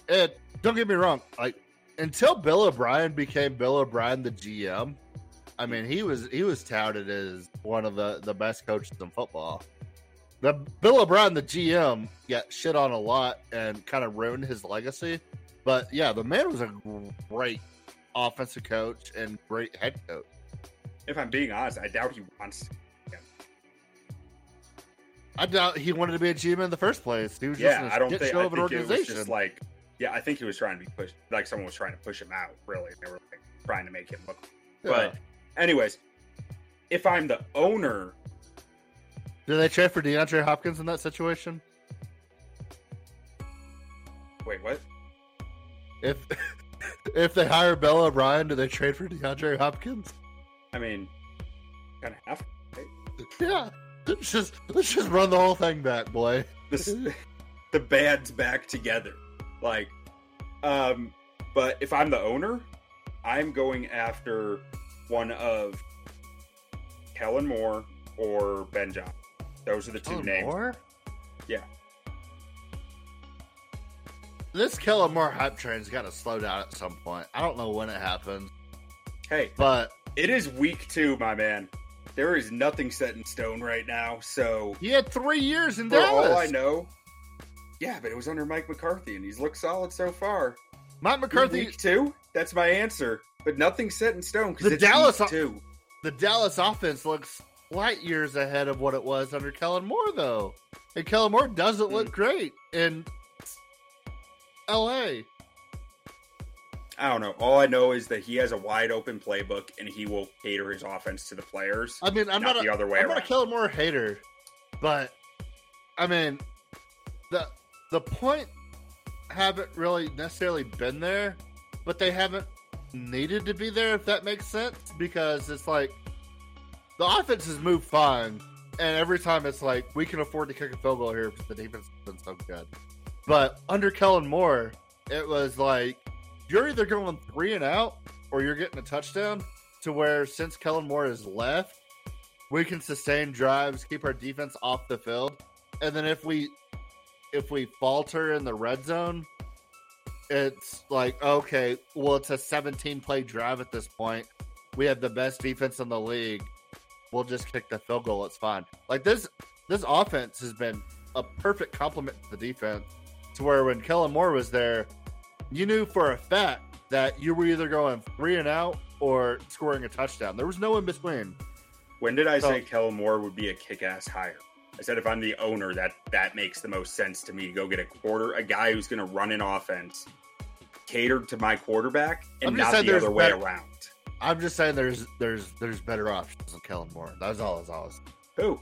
It don't get me wrong, like until Bill O'Brien became Bill O'Brien the GM, I mean he was he was touted as one of the the best coaches in football. The Bill O'Brien the GM got shit on a lot and kind of ruined his legacy. But yeah, the man was a great offensive coach and great head coach. if I'm being honest, I doubt he wants. To. I doubt he wanted to be a GM in the first place. He was Yeah, just I don't think. show I of an think it was organization. just like, yeah, I think he was trying to be pushed. Like someone was trying to push him out. Really, they were like trying to make him look. Yeah. But, anyways, if I'm the owner, did they trade for DeAndre Hopkins in that situation? wait, what? If if they hire Bella O'Brien, do they trade for DeAndre Hopkins? I mean, kind of have. Yeah, let's just let's just run the whole thing back, boy. This, the band's back together. Like, um, but if I'm the owner, I'm going after one of Kellen Moore or Ben Johnson. Those are the two Kellen names. Moore? Yeah. This Kellen Moore hype train's got to slow down at some point. I don't know when it happens, Hey, but it is week two, my man. There is nothing set in stone right now. So he had three years in for Dallas. all I know, yeah, but it was under Mike McCarthy, and he's looked solid so far. Mike McCarthy, week two. That's my answer. But nothing's set in stone because The it's Dallas- week two. the Dallas offense looks light years ahead of what it was under Kellen Moore, though. And Kellen Moore doesn't look Hmm. great in L.A. I don't know. All I know is that he has a wide open playbook, and he will cater his offense to the players. I mean, I'm Not not, the other way I'm not a around. Kellen hater, but I mean, the the point haven't really necessarily been there, but they haven't needed to be there. If that makes sense, because it's like the offense has moved fine, and every time it's like we can afford to kick a field goal here because the defense has been so good. But under Kellen Moore, it was like you're either going three and out or you're getting a touchdown. To where since Kellen Moore is left, we can sustain drives, keep our defense off the field, and then if we if we falter in the red zone, it's like okay, well, it's a 17 play drive at this point. We have the best defense in the league. We'll just kick the field goal. It's fine. Like this, this offense has been a perfect complement to the defense. To where when Kellen Moore was there, you knew for a fact that you were either going three and out or scoring a touchdown. There was no in between. When did I So- say Kellen Moore would be a kick-ass hire? I said if I'm the owner, that that makes the most sense to me. to Go get a quarter, a guy who's going to run an offense catered to my quarterback, and not the other way better- around. I'm just saying there's there's there's better options than Kellen Moore. That's all. That's all. Who?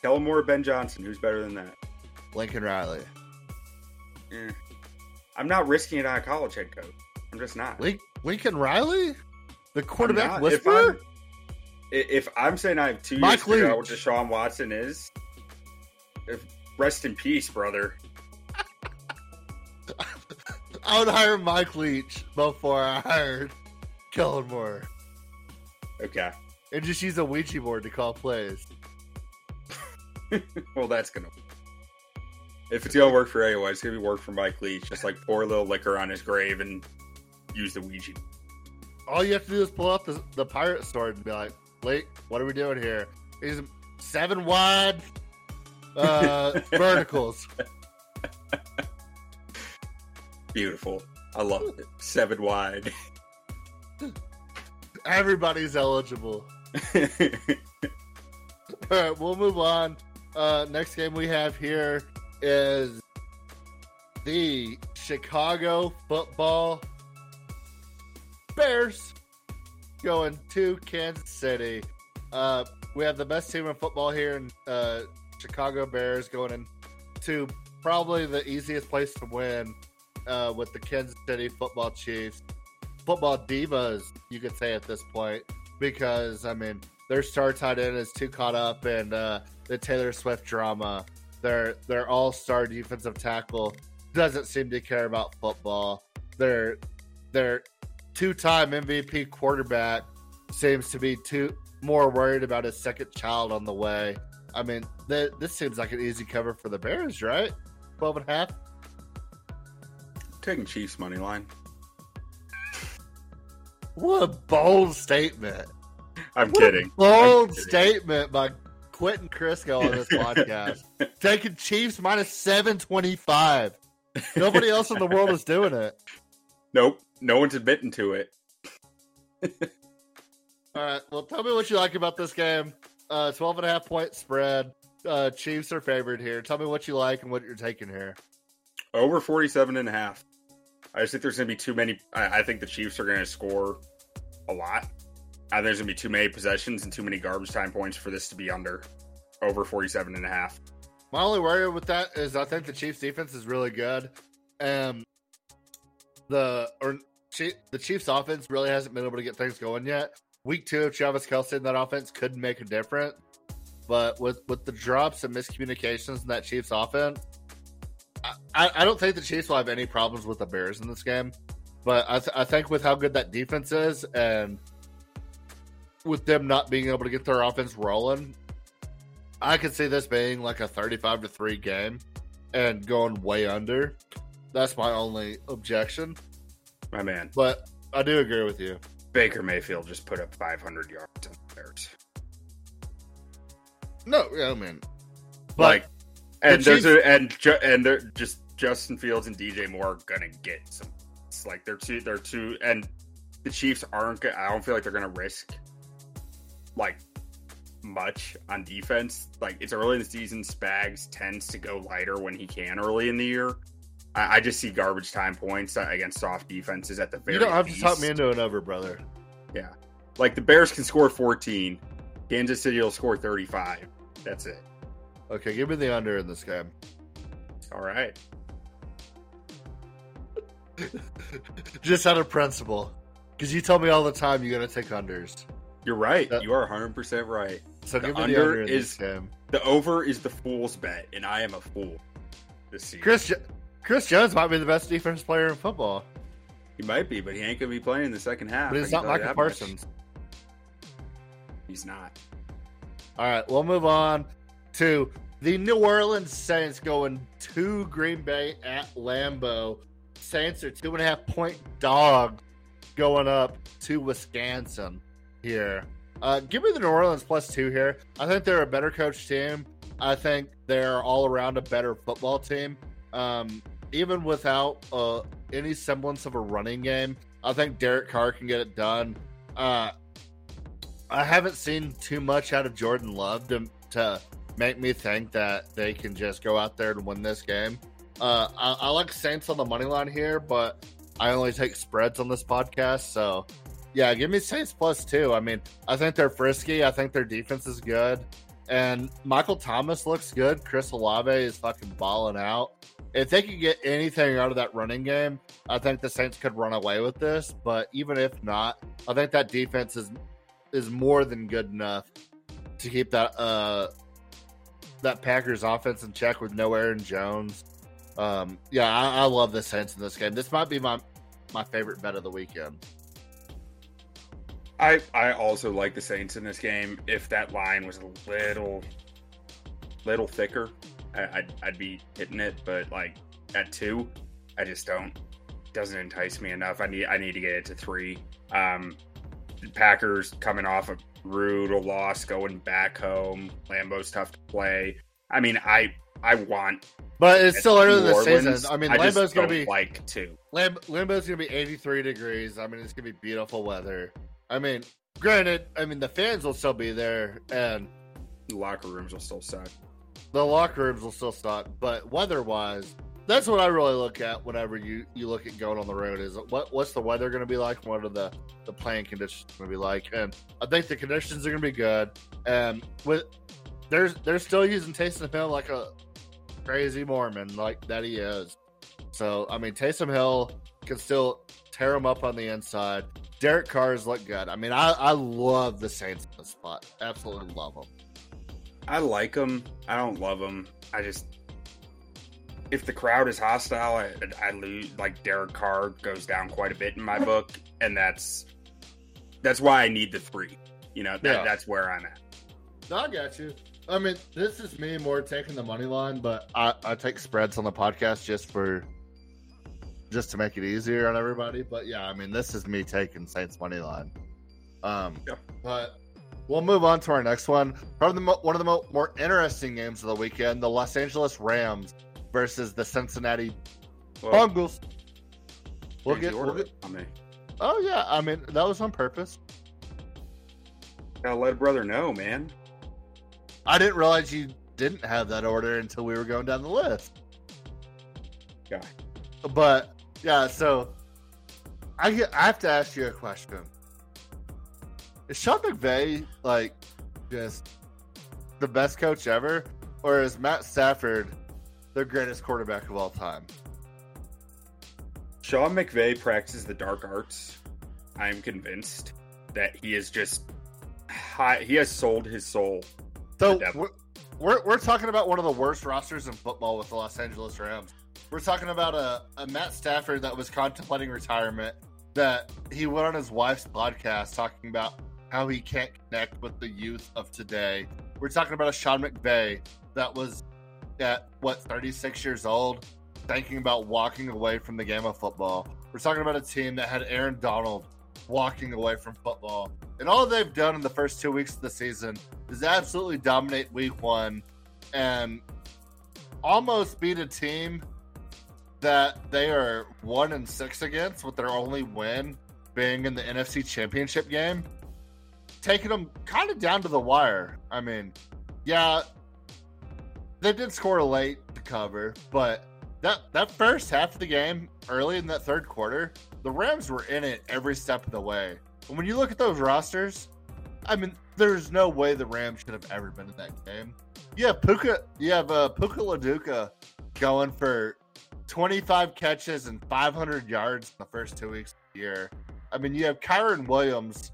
Kellen Moore, or Ben Johnson. Who's better than that? Lincoln Riley. Eh. I'm not risking it on a college head coach. I'm just not. Lincoln Riley, the quarterback not. If whisperer. I'm, if I'm saying I have two years Mike to what Deshaun Watson is, if, rest in peace, brother. I would hire Mike Leach before I hired Kellen Moore, Okay. and just use a Ouija board to call plays. Well, that's gonna. If it's gonna work for anyone, it's gonna be work for Mike Leach. Just like pour a little liquor on his grave and use the Ouija. All you have to do is pull up the, the pirate sword and be like, "Wait, what are we doing here?" These seven wide uh, verticals. Beautiful. I love it. Seven wide. Everybody's eligible. All right, we'll move on. Uh, next game we have here is the Chicago Football Bears going to Kansas City. Uh, we have the best team in football here in uh, Chicago Bears going into probably the easiest place to win uh, with the Kansas City Football Chiefs. Football divas, you could say at this point, because I mean their star tight end is too caught up in uh, the Taylor Swift drama. Their their all star defensive tackle doesn't seem to care about football. Their their two time MVP quarterback seems to be too more worried about his second child on the way. I mean, th- this seems like an easy cover for the Bears, right? 12 and a half. Taking Chiefs money line. What a bold statement. I'm What a kidding. bold I'm kidding. statement by Quentin Crisco on this podcast. Taking Chiefs minus 725. Nobody else in the world is doing it. Nope. No one's admitting to it. All right. Well, tell me what you like about this game. Uh, 12 and a half point spread. Uh, Chiefs are favored here. Tell me what you like and what you're taking here. Over 47 and a half. I just think there's going to be too many. I, I think the Chiefs are going to score a lot. Think there's going to be too many possessions and too many garbage time points for this to be under. Over 47 and a half. My only worry with that is I think the Chiefs defense is really good. And the or the Chiefs offense really hasn't been able to get things going yet. Week two of Travis Kelce in that offense could make a difference. But with with the drops and miscommunications in that Chiefs offense, I, I, I don't think the Chiefs will have any problems with the Bears in this game. But I, th- I think with how good that defense is and with them not being able to get their offense rolling, I could see this being like a 35 to 3 game and going way under. That's my only objection. My man. But I do agree with you. Baker Mayfield just put up 500 yards on the Bears. No, yeah, I mean, like, and the those are and and they're just Justin Fields and DJ Moore are gonna get some. It's like they're two, they're two, and the Chiefs aren't. I don't feel like they're gonna risk like much on defense. Like it's early in the season, Spags tends to go lighter when he can early in the year. I, I just see garbage time points against soft defenses at the very. You don't have least. to talk me into an over, brother. Yeah, like the Bears can score 14. Kansas City will score 35. That's it. Okay, give me the under in this game. All right. Just out of principle, because you tell me all the time you got to take unders. You're right. That, you are 100 percent right. So the under the under is the over is the fool's bet, and I am a fool this season. Chris Chris Jones might be the best defense player in football. He might be, but he ain't gonna be playing in the second half. But he's not Micah Parsons. He's not. All right, we'll move on to the New Orleans Saints going to Green Bay at Lambeau. Saints are two and a half point dogs going up to Wisconsin here. Uh, give me the New Orleans plus two here. I think they're a better coach team. I think they're all around a better football team. Um, even without uh, any semblance of a running game, I think Derek Carr can get it done. Uh, I haven't seen too much out of Jordan Love to, to make me think that they can just go out there and win this game. Uh, I, I, like Saints on the money line here, but I only take spreads on this podcast. So, yeah, give me Saints plus two. I mean, I think they're frisky. I think their defense is good. And Michael Thomas looks good. Chris Olave is fucking balling out. If they could get anything out of that running game, I think the Saints could run away with this. But even if not, I think that defense is is more than good enough to keep that uh that Packers offense in check with no Aaron Jones. Um, yeah, I, I love the Saints in this game. This might be my my favorite bet of the weekend. I I also like the Saints in this game. If that line was a little little thicker, I, would I'd be hitting it. But like at two, I just don't doesn't entice me enough. I need I need to get it to three. Um, Packers coming off a brutal loss, going back home. Lambeau's tough to play. I mean, I I want, but it's still early in the season. I mean, I Lambeau's going to be like two. Lamb, Lambeau's going to be 83 degrees. I mean, it's going to be beautiful weather. I mean, granted, I mean the fans will still be there, and the locker rooms will still suck. The locker rooms will still suck, but weather-wise, that's what I really look at whenever you you look at going on the road. Is what what's the weather going to be like? What are the the playing conditions going to be like? And I think the conditions are going to be good. And with there's they're still using Taysom Hill like a crazy Mormon like that he is. So I mean Taysom Hill can still tear him up on the inside. Derek Carr's look good. I mean, I, I love the Saints in the spot. Absolutely love them. I like them. I don't love them. I just if the crowd is hostile, I, I lose. Like Derek Carr goes down quite a bit in my book, and that's that's why I need the three. You know, that, yeah. that's where I'm at. No, I got you. I mean, this is me more taking the money line, but I, I take spreads on the podcast just for just to make it easier on everybody. But yeah, I mean, this is me taking Saints money line. Um, yeah. but we'll move on to our next one. Probably the mo- one of the mo- more interesting games of the weekend: the Los Angeles Rams versus the Cincinnati well, Bengals. We'll get, we'll get. On me. Oh yeah, I mean that was on purpose. Gotta let a brother know, man. I didn't realize you didn't have that order until we were going down the list. Yeah. But yeah, so I get, I have to ask you a question. Is Sean McVay like just the best coach ever, or is Matt Stafford the greatest quarterback of all time? Sean McVay practices the dark arts. I'm convinced that he is just high, he has sold his soul. So we're, we're, we're talking about one of the worst rosters in football with the Los Angeles Rams. We're talking about a, a Matt Stafford that was contemplating retirement. That he went on his wife's podcast talking about how he can't connect with the youth of today. We're talking about a Sean McVay that was at what 36 years old, thinking about walking away from the game of football. We're talking about a team that had Aaron Donald walking away from football. And all they've done in the first two weeks of the season is absolutely dominate week one and almost beat a team that they are one and six against with their only win being in the NFC championship game. Taking them kind of down to the wire. I mean, yeah, they did score late to cover, but that that first half of the game, early in that third quarter, the Rams were in it every step of the way. And when you look at those rosters, I mean, there's no way the Rams should have ever been in that game. Have Puka, you have uh, Puka Nacua going for 25 catches and 500 yards in the first two weeks of the year. I mean, you have Kyren Williams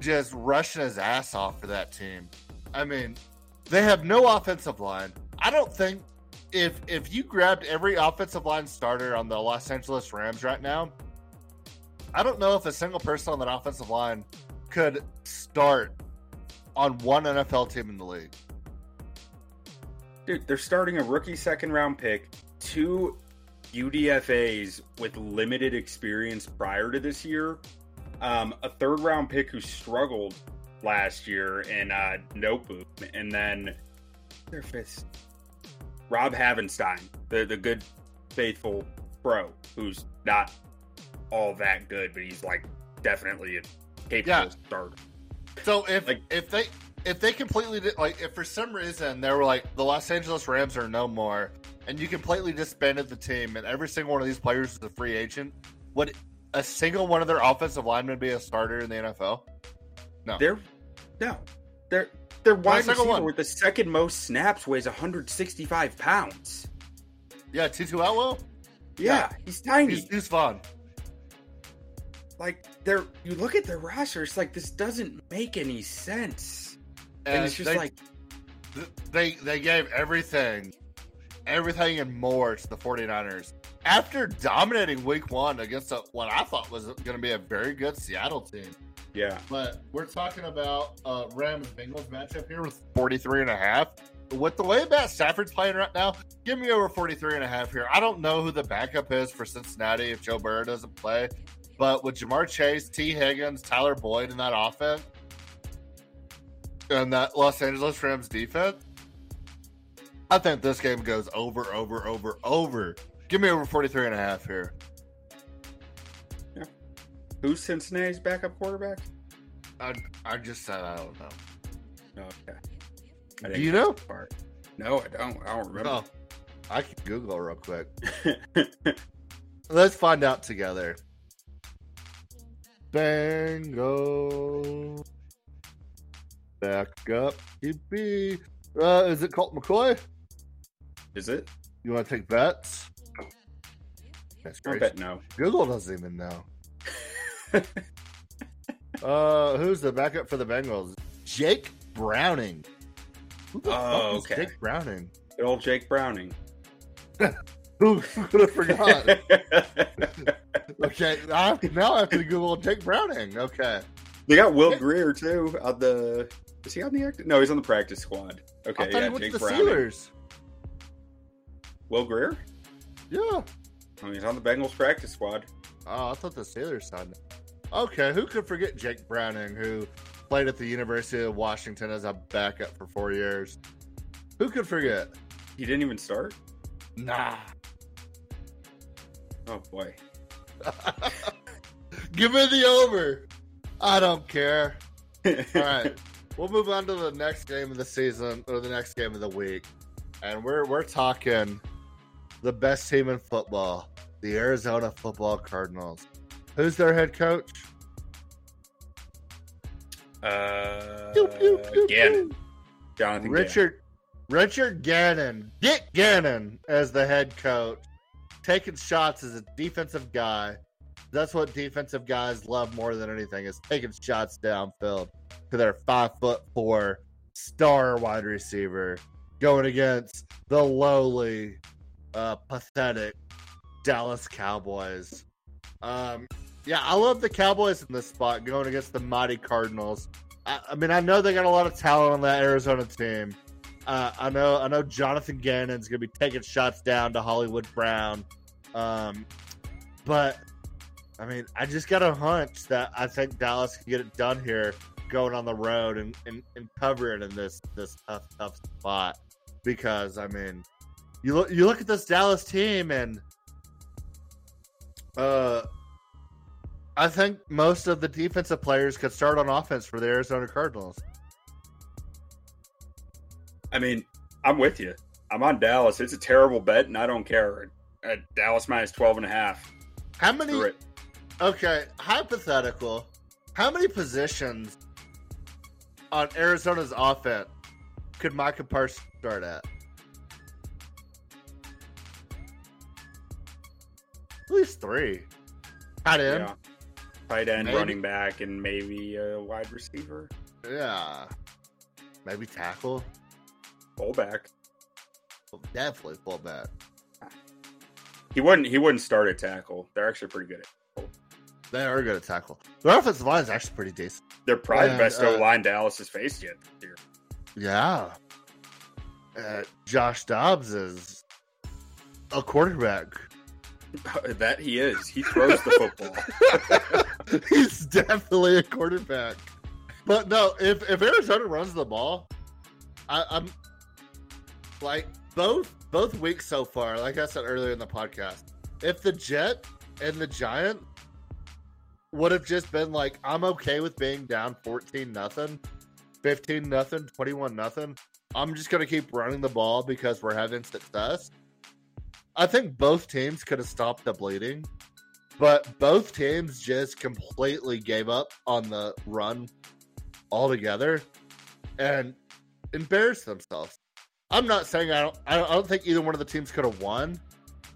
just rushing his ass off for that team. I mean, they have no offensive line. I don't think if if you grabbed every offensive line starter on the Los Angeles Rams right now, I don't know if a single person on that offensive line could start on one NFL team in the league. Dude, they're starting a rookie second round pick, two UDFAs with limited experience prior to this year, um, a third round pick who struggled last year in uh, Noteboom, and then their fifth, Rob Havenstein, the the good faithful pro, who's not all that good, but he's like definitely a capable yeah. starter. So if like, if they if they completely did, like if for some reason they were like the Los Angeles Rams are no more, and you completely disbanded the team, and every single one of these players is a free agent, would a single one of their offensive linemen be a starter in the NFL? No, they're no, they're their wide receiver one. with the second most snaps weighs 165 pounds. Yeah, Tutu Atwell. Yeah, yeah, he's tiny. He's, he's fun like they're you look at their roster, it's like this doesn't make any sense. And, and it's just they, like they they gave everything, everything and more to the 49ers. After dominating week one against a, what I thought was going to be a very good Seattle team. Yeah. But we're talking about uh, Rams Bengals matchup here with 43 and a half. With the way Matt Stafford's playing right now, give me over 43 and a half here. I don't know who the backup is for Cincinnati if Joe Burrow doesn't play. But with Ja'Marr Chase, Tee Higgins, Tyler Boyd in that offense, and that Los Angeles Rams defense, I think this game goes over, over, over, over. Give me over 43 and a half here. Yeah. Who's Cincinnati's backup quarterback? I, I just said I don't know. okay. Do you know? Part. No, I don't. I don't remember. Oh, I can Google real quick. Let's find out together. Bango. Back up. QB. Uh, is it Colt McCoy? Is it? You want to take bets? That's great. Bet no. Google doesn't even know. uh, who's the backup for the Bengals? Jake Browning. Who the oh, okay. Jake Browning. Good old Jake Browning. Who could have forgot? okay, now I have to Google Jake Browning. Okay, they got Will Grier too. On the is he on the active? No, he's on the practice squad. Okay, yeah, Jake Browning. Steelers. Will Grier? Yeah, oh, he's on the Bengals practice squad. Oh, I thought the Steelers signed him. Okay, who could forget Jake Browning, who played at the University of Washington as a backup for four years? Who could forget? He didn't even start. Nah, Oh boy. Give me the over. I don't care. All right. We'll move on to the next game of the season or the next game of the week. And we're we're talking the best team in football, the Arizona Football Cardinals. Who's their head coach? Uh, pew, pew, pew, Gannon. Jonathan Richard Gannon. Richard Gannon. Get Gannon as the head coach taking shots as a defensive guy. That's what defensive guys love more than anything is taking shots downfield to their five foot four star wide receiver going against the lowly, uh, pathetic Dallas Cowboys. Um, Yeah, I love the Cowboys in this spot going against the mighty Cardinals. I, I mean, I know they got a lot of talent on that Arizona team. Uh, I know, I know Jonathan Gannon's going to be taking shots down to Hollywood Brown, um, but I mean, I just got a hunch that I think Dallas can get it done here, going on the road and, and, and covering in this this tough tough spot. Because I mean, you look you look at this Dallas team and uh I think most of the defensive players could start on offense for the Arizona Cardinals. I mean, I'm with you. I'm on Dallas. It's a terrible bet, and I don't care. At Dallas minus 12 and a half. How many? Okay, hypothetical. How many positions on Arizona's offense could Micah Parsons start at? At least three. Tight end. Yeah. Tight end, maybe. running back, and maybe a wide receiver. Yeah. Maybe tackle. Fullback. Well, definitely fullback. He wouldn't. He wouldn't start at tackle. They're actually pretty good at. Tackle. They are good at tackle. Their offensive line is actually pretty decent. They're probably and, the best uh, O line Dallas has faced yet. Here. Yeah. Uh, Josh Dobbs is a quarterback. that he is. He throws the football. He's definitely a quarterback. But no, if if Arizona runs the ball, I, I'm like both both weeks so far. Like I said earlier in the podcast, if the Jet and the Giant would have just been like, I'm okay with being down 14 nothing, 15 nothing, 21 nothing. I'm just gonna keep running the ball because we're having success. I think both teams could have stopped the bleeding, but both teams just completely gave up on the run altogether and embarrassed themselves. I'm not saying I don't. I don't think either one of the teams could have won,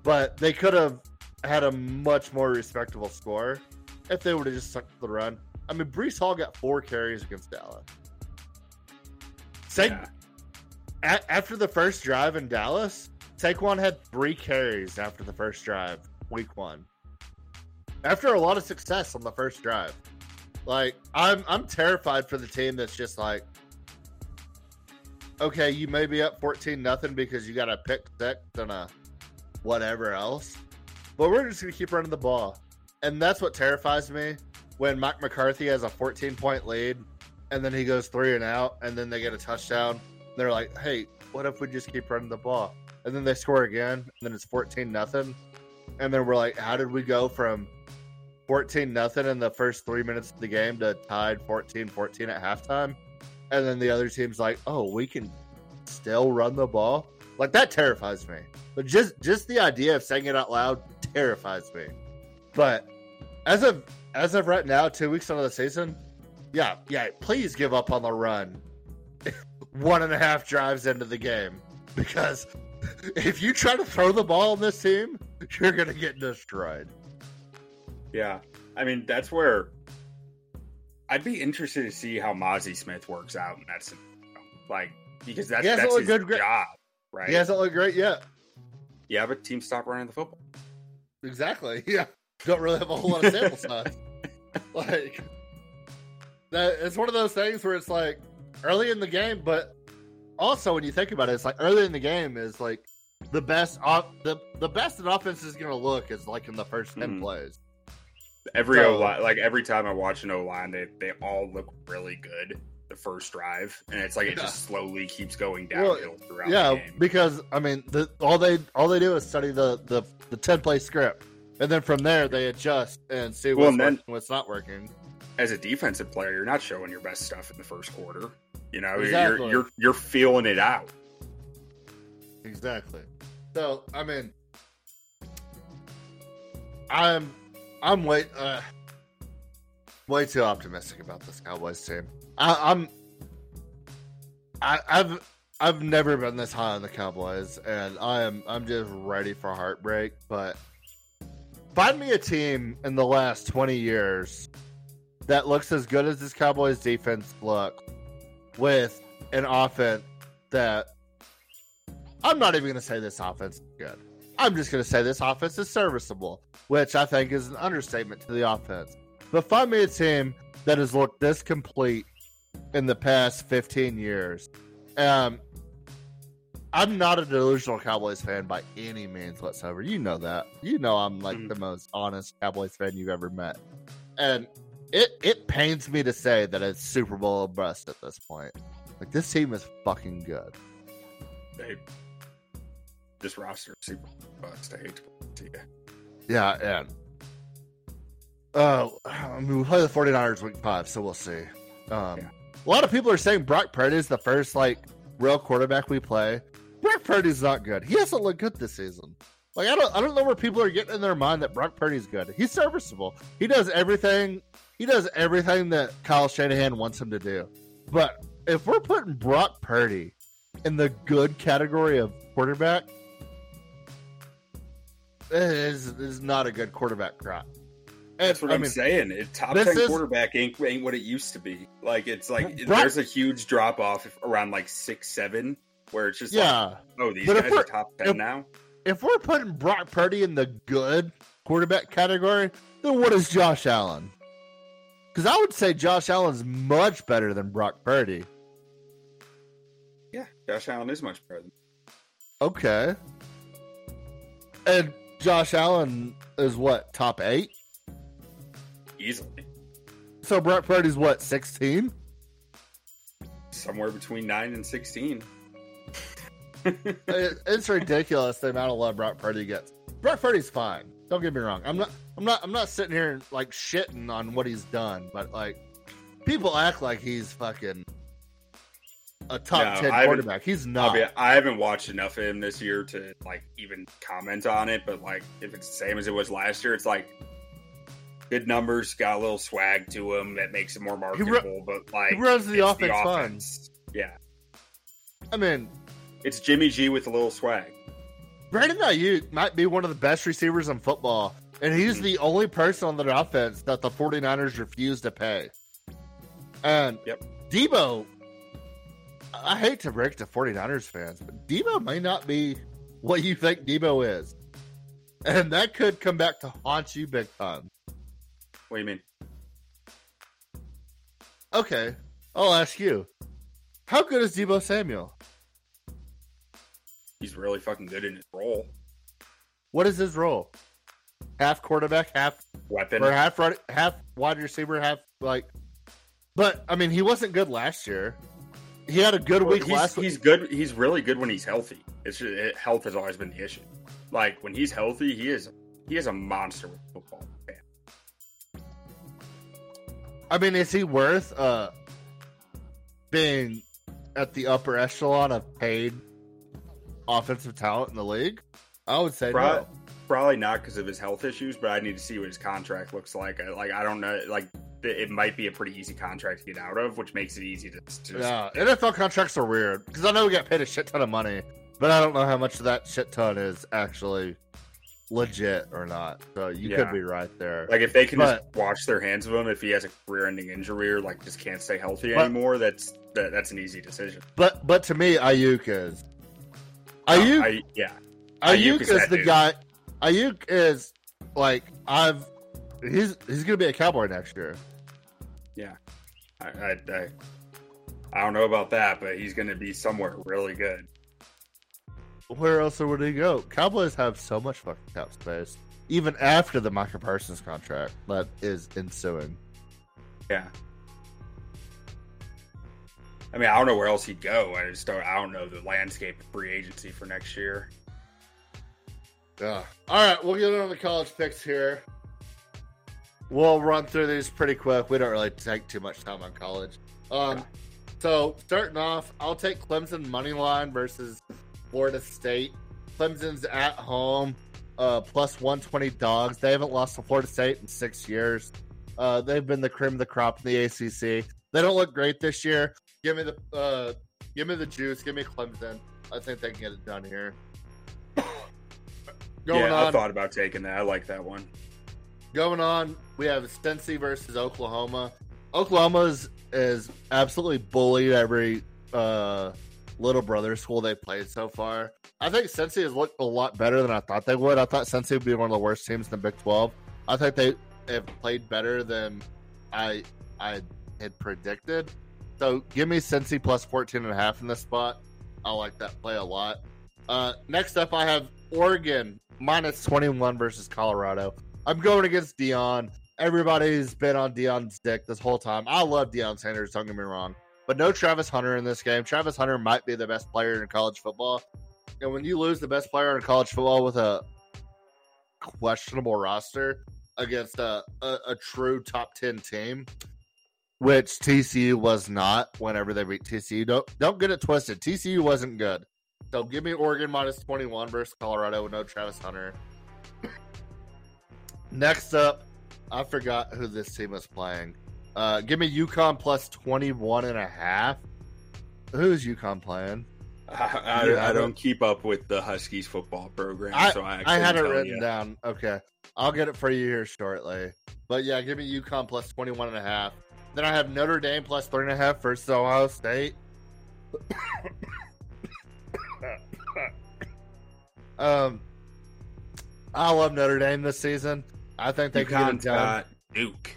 but they could have had a much more respectable score if they would have just stuck to the run. I mean, Breece Hall got four carries against Dallas. Say, yeah. a- after the first drive in Dallas, Saquon had three carries after the first drive, week one. After a lot of success on the first drive, like I'm, I'm terrified for the team that's just like, okay, you may be up fourteen nothing because you got a pick six and a whatever else, but we're just gonna keep running the ball and that's what terrifies me when Mike McCarthy has a 14 point lead and then he goes three and out and then they get a touchdown. They're like, hey, what if we just keep running the ball? And then they score again, and then it's 14 nothing. And then we're like, how did we go from 14 nothing in the first three minutes of the game to tied 14 14 at halftime? And then the other team's like, oh, we can still run the ball. Like that terrifies me. But just just the idea of saying it out loud terrifies me. But as of as of right now, two weeks into the season, yeah, yeah, please give up on the run. One and a half drives into the game. Because if you try to throw the ball on this team, you're gonna get destroyed. Yeah. I mean that's where I'd be interested to see how Mazi Smith works out in that scenario. Like because that's, that's his good, job, right? He hasn't looked great yet. Yeah, but teams stop running the football. Exactly. Yeah don't really have a whole lot of sample size. like that, it's one of those things where it's like early in the game, but also when you think about it, it's like early in the game is like the best off the the best an offense is going to look is like in the first 10 mm. plays. Every so, O line, like every time I watch an O line, they they all look really good the first drive, and it's like it just slowly keeps going downhill well, throughout. Yeah, because I mean, the, all they all they do is study the the the ten play script and then from there they adjust and see what's well, then, working, what's not working. As a defensive player, you're not showing your best stuff in the first quarter. You know, exactly. you're you're you're feeling it out. Exactly. So I mean, I'm I'm way uh, way too optimistic about this Cowboys team. I, I'm I, I've I've never been this high on the Cowboys, and I am I'm just ready for heartbreak. But Find me a team in the last 20 years that looks as good as this Cowboys defense look with an offense that I'm not even going to say this offense is good. I'm just going to say this offense is serviceable, which I think is an understatement to the offense. But find me a team that has looked this complete in the past 15 years. Um, I'm not a delusional Cowboys fan by any means whatsoever. You know that. You know I'm like Mhm. the most honest Cowboys fan you've ever met. And it it pains me to say that it's Super Bowl bust at this point. Like this team is fucking good. They, this roster is super bust. I hate to put it to you. Yeah, and uh, I mean, we play the 49ers week five, so we'll see. Um, Yeah. A lot of people are saying Brock Purdy is the first like real quarterback we play. Brock Purdy's not good. He hasn't looked good this season. Like I don't, I don't know where people are getting in their mind that Brock Purdy's good. He's serviceable. He does everything. He does everything that Kyle Shanahan wants him to do. But if we're putting Brock Purdy in the good category of quarterback, this is, not a good quarterback crop. That's what I I'm mean, saying. It top ten is- quarterback ain't ain't what it used to be. Like it's like Brock- there's a huge drop off around like six seven, where it's just like, Yeah, oh these But guys are top ten if- now. if we're putting Brock Purdy in the good quarterback category, then what is Josh Allen? Because I would say Josh Allen's much better than Brock Purdy. Yeah, Josh Allen is much better. Than, Okay. And Josh Allen is what, top eight? easily So Brock Purdy's what, 16? somewhere between nine and sixteen. It- it's ridiculous the amount of love Brock Purdy gets. Brock Purdy's fine. Don't get me wrong. I'm not I'm not I'm not sitting here like shitting on what he's done, but like people act like he's fucking a top No, ten quarterback. He's not. be, I haven't watched enough of him this year to like even comment on it, but like if it's the same as it was last year, it's like good numbers, got a little swag to him that makes it more ru- marketable. but like he runs the offense fun. offense. Yeah, I mean, it's Jimmy G with a little swag. Brandon Aiyuk might be one of the best receivers in football, and he's Mhm. the only person on the offense that the 49ers refuse to pay. And Yep. Deebo, I hate to break to 49ers fans, but Deebo may not be what you think Deebo is. And that could come back to haunt you big time. What do you mean? Okay, I'll ask you. How good is Deebo Samuel? He's really fucking good in his role. What is his role? Half quarterback, half Weapon. or half right, half wide receiver, half like. But I mean, he wasn't good last year. He had a good Well, week he's, last week. he's good. He's really good when he's healthy. It's just, it, health has always been the issue. Like when he's healthy, he is he is a monster with football. Man. I mean, is he worth uh being at the upper echelon of paid offensive talent in the league? I would say Pro- no. Probably not because of his health issues, but I need to see what his contract looks like. I, like I don't know. Like it it might be a pretty easy contract to get out of, which makes it easy to. to Yeah, NFL contracts are weird because I know we get paid a shit ton of money, but I don't know how much of that shit ton is actually legit or not. So you Yeah. could be right there. Like if they can But- just wash their hands of him if he has a career-ending injury or like just can't stay healthy But- anymore, that's that, that's an easy decision. But but to me, Aiyuk is Aiyuk. Um, I, yeah, Aiyuk, Aiyuk is, is the dude. guy. Aiyuk is like I've. He's he's gonna be a cowboy next year. I, I, I, I don't know about that, but he's going to be somewhere really good. Where else would he go? Cowboys have so much fucking cap space, even after the Micah Parsons contract that is ensuing. Yeah. I mean, I don't know where else he'd go. I just don't. I don't know the landscape of free agency for next year. Yeah. All right, we'll get on the college picks here. We'll run through these pretty quick. We don't really take too much time on college. Um, so starting off, I'll take Clemson money line versus Florida State. Clemson's at home, uh, plus one twenty dogs. They haven't lost to Florida State in six years. Uh, they've been the cream of the crop in the ACC. They don't look great this year. Give me the uh, give me the juice. Give me Clemson. I think they can get it done here. Going yeah, on, I thought about taking that. I like that one. going on, we have Cincy versus Oklahoma. Oklahoma is, absolutely bullied every uh, little brother school they played so far. I think Cincy has looked a lot better than I thought they would. I thought Cincy would be one of the worst teams in the Big 12. I think they have played better than I I had predicted. So give me Cincy plus 14 and a half in this spot. I like that play a lot. Uh, next up, I have Oregon minus 21 versus Colorado. I'm going against Deion. Everybody's been on Deion's dick this whole time. I love Deion Sanders, don't get me wrong. But no Travis Hunter in this game. Travis Hunter might be the best player in college football. And when you lose the best player in college football with a questionable roster against a, a, a true top 10 team, which TCU was not whenever they beat TCU, don't, don't get it twisted. TCU wasn't good. So give me Oregon minus 21 versus Colorado with no Travis Hunter. Next up, I forgot who this team was playing. Uh, give me UConn plus 21 and a half. Who's UConn playing? I, I, Yeah, I I don't- don't keep up with the Huskies football program, I, so I, I couldn't had it written you. down. Okay. I'll get it for you here shortly. But yeah, give me UConn plus 21 and a half. Then I have Notre Dame plus three and a half versus Ohio State. um, I love Notre Dame this season. I think they can get it done. Duke.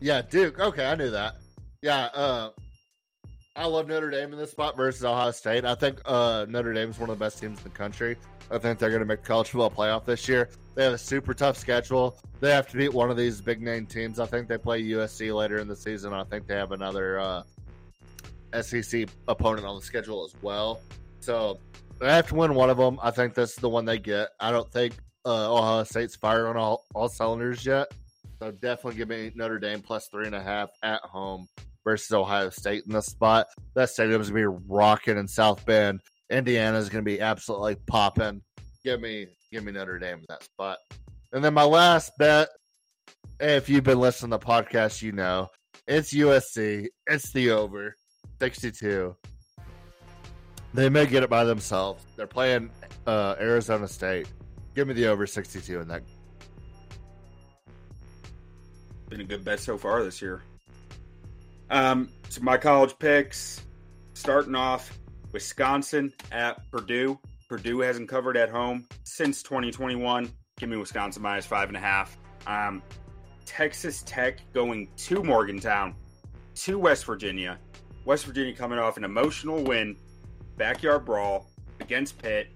Yeah, Duke. Okay, I knew that. Yeah, uh, I love Notre Dame in this spot versus Ohio State. I think uh, Notre Dame is one of the best teams in the country. I think they're going to make college football playoff this year. They have a super tough schedule. They have to beat one of these big name teams. I think they play USC later in the season. I think they have another uh, SEC opponent on the schedule as well. So they have to win one of them. I think this is the one they get. I don't think uh, Ohio State's firing on all, all cylinders yet. So definitely give me Notre Dame plus three and a half at home versus Ohio State in this spot. That stadium's gonna be rocking in South Bend. Indiana's gonna be absolutely popping. Give me give me Notre Dame in that spot. And then my last bet, if you've been listening to the podcast, you know it's USC. It's the over 62. They may get it by themselves. They're playing uh, Arizona State. Give me the over 62 in that Been a good bet so far this year. Um, so my college picks, starting off, Wisconsin at Purdue. Purdue hasn't covered at home since 2021. Give me Wisconsin minus five and a half. Um, Texas Tech going to Morgantown, to West Virginia. West Virginia coming off an emotional win, backyard brawl against Pitt.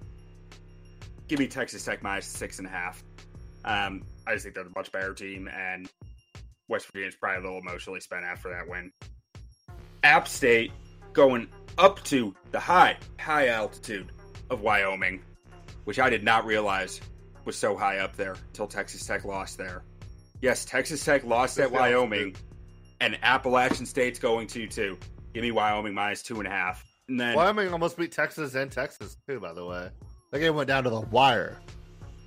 Give me Texas Tech minus six and a half. Um, I just think they're a much better team, and West Virginia's probably a little emotionally spent after that win. App State going up to the high, high altitude of Wyoming, which I did not realize was so high up there until Texas Tech lost there. Yes, Texas Tech lost at Wyoming, and Appalachian State's going to too. Give me Wyoming minus two and a half. And then Wyoming almost beat Texas and Texas too. By the way, that game went down to the wire.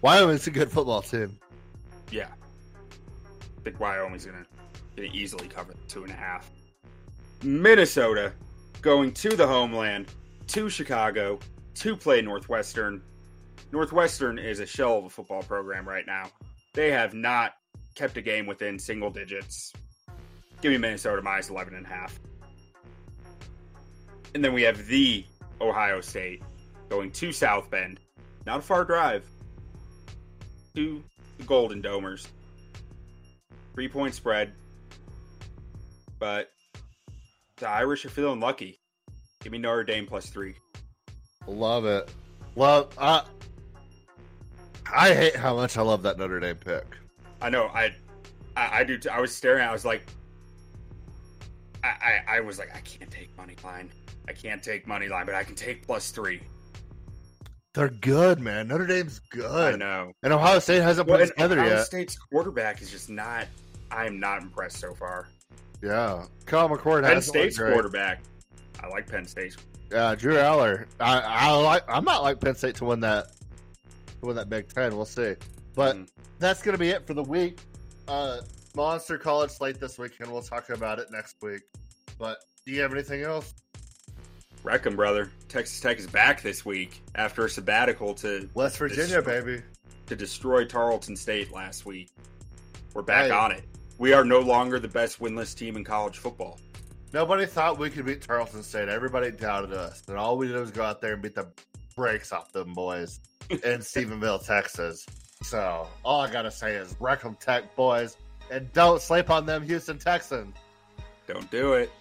Wyoming's a good football team. Yeah. I think Wyoming's gonna, gonna easily cover two and a half. Minnesota going to the homeland, to Chicago, to play Northwestern. Northwestern is a shell of a football program right now. They have not kept a game within single digits. Give me Minnesota minus 11 and a half. And then we have the Ohio State going to South Bend. Not a far drive. To the Golden Domers. Three point spread. But the Irish are feeling lucky. Give me Notre Dame plus three. Love it. Love. I. I hate how much I love that Notre Dame pick. I know. I, I, I do. T- I was staring. I was like, I, I, I was like, I can't take money line. I can't take money line, but I can take plus three. They're good, man. Notre Dame's good. I know. and Ohio State hasn't put Well, it together Ohio yet. State's quarterback is just not. I am not impressed so far. Yeah, Kyle McCord Penn State's quarterback. I like Penn State's. Yeah, Drew Allar. I, I like. I'm not like Penn State to win that. To win that Big Ten. We'll see. But Mm. that's gonna be it for the week. Uh, Monster College slate this weekend. We'll talk about it next week. But do you have anything else? Reckon, brother. Texas Tech is back this week after a sabbatical to West Virginia, This- baby. to destroy Tarleton State last week. We're back Hey. on it. We are no longer the best winless team in college football. Nobody thought we could beat Tarleton State. Everybody doubted us, and all we did was go out there and beat the brakes off them boys in Stephenville, Texas. So all I gotta say is wreck 'em Tech boys, and don't sleep on them Houston Texans. Don't do it.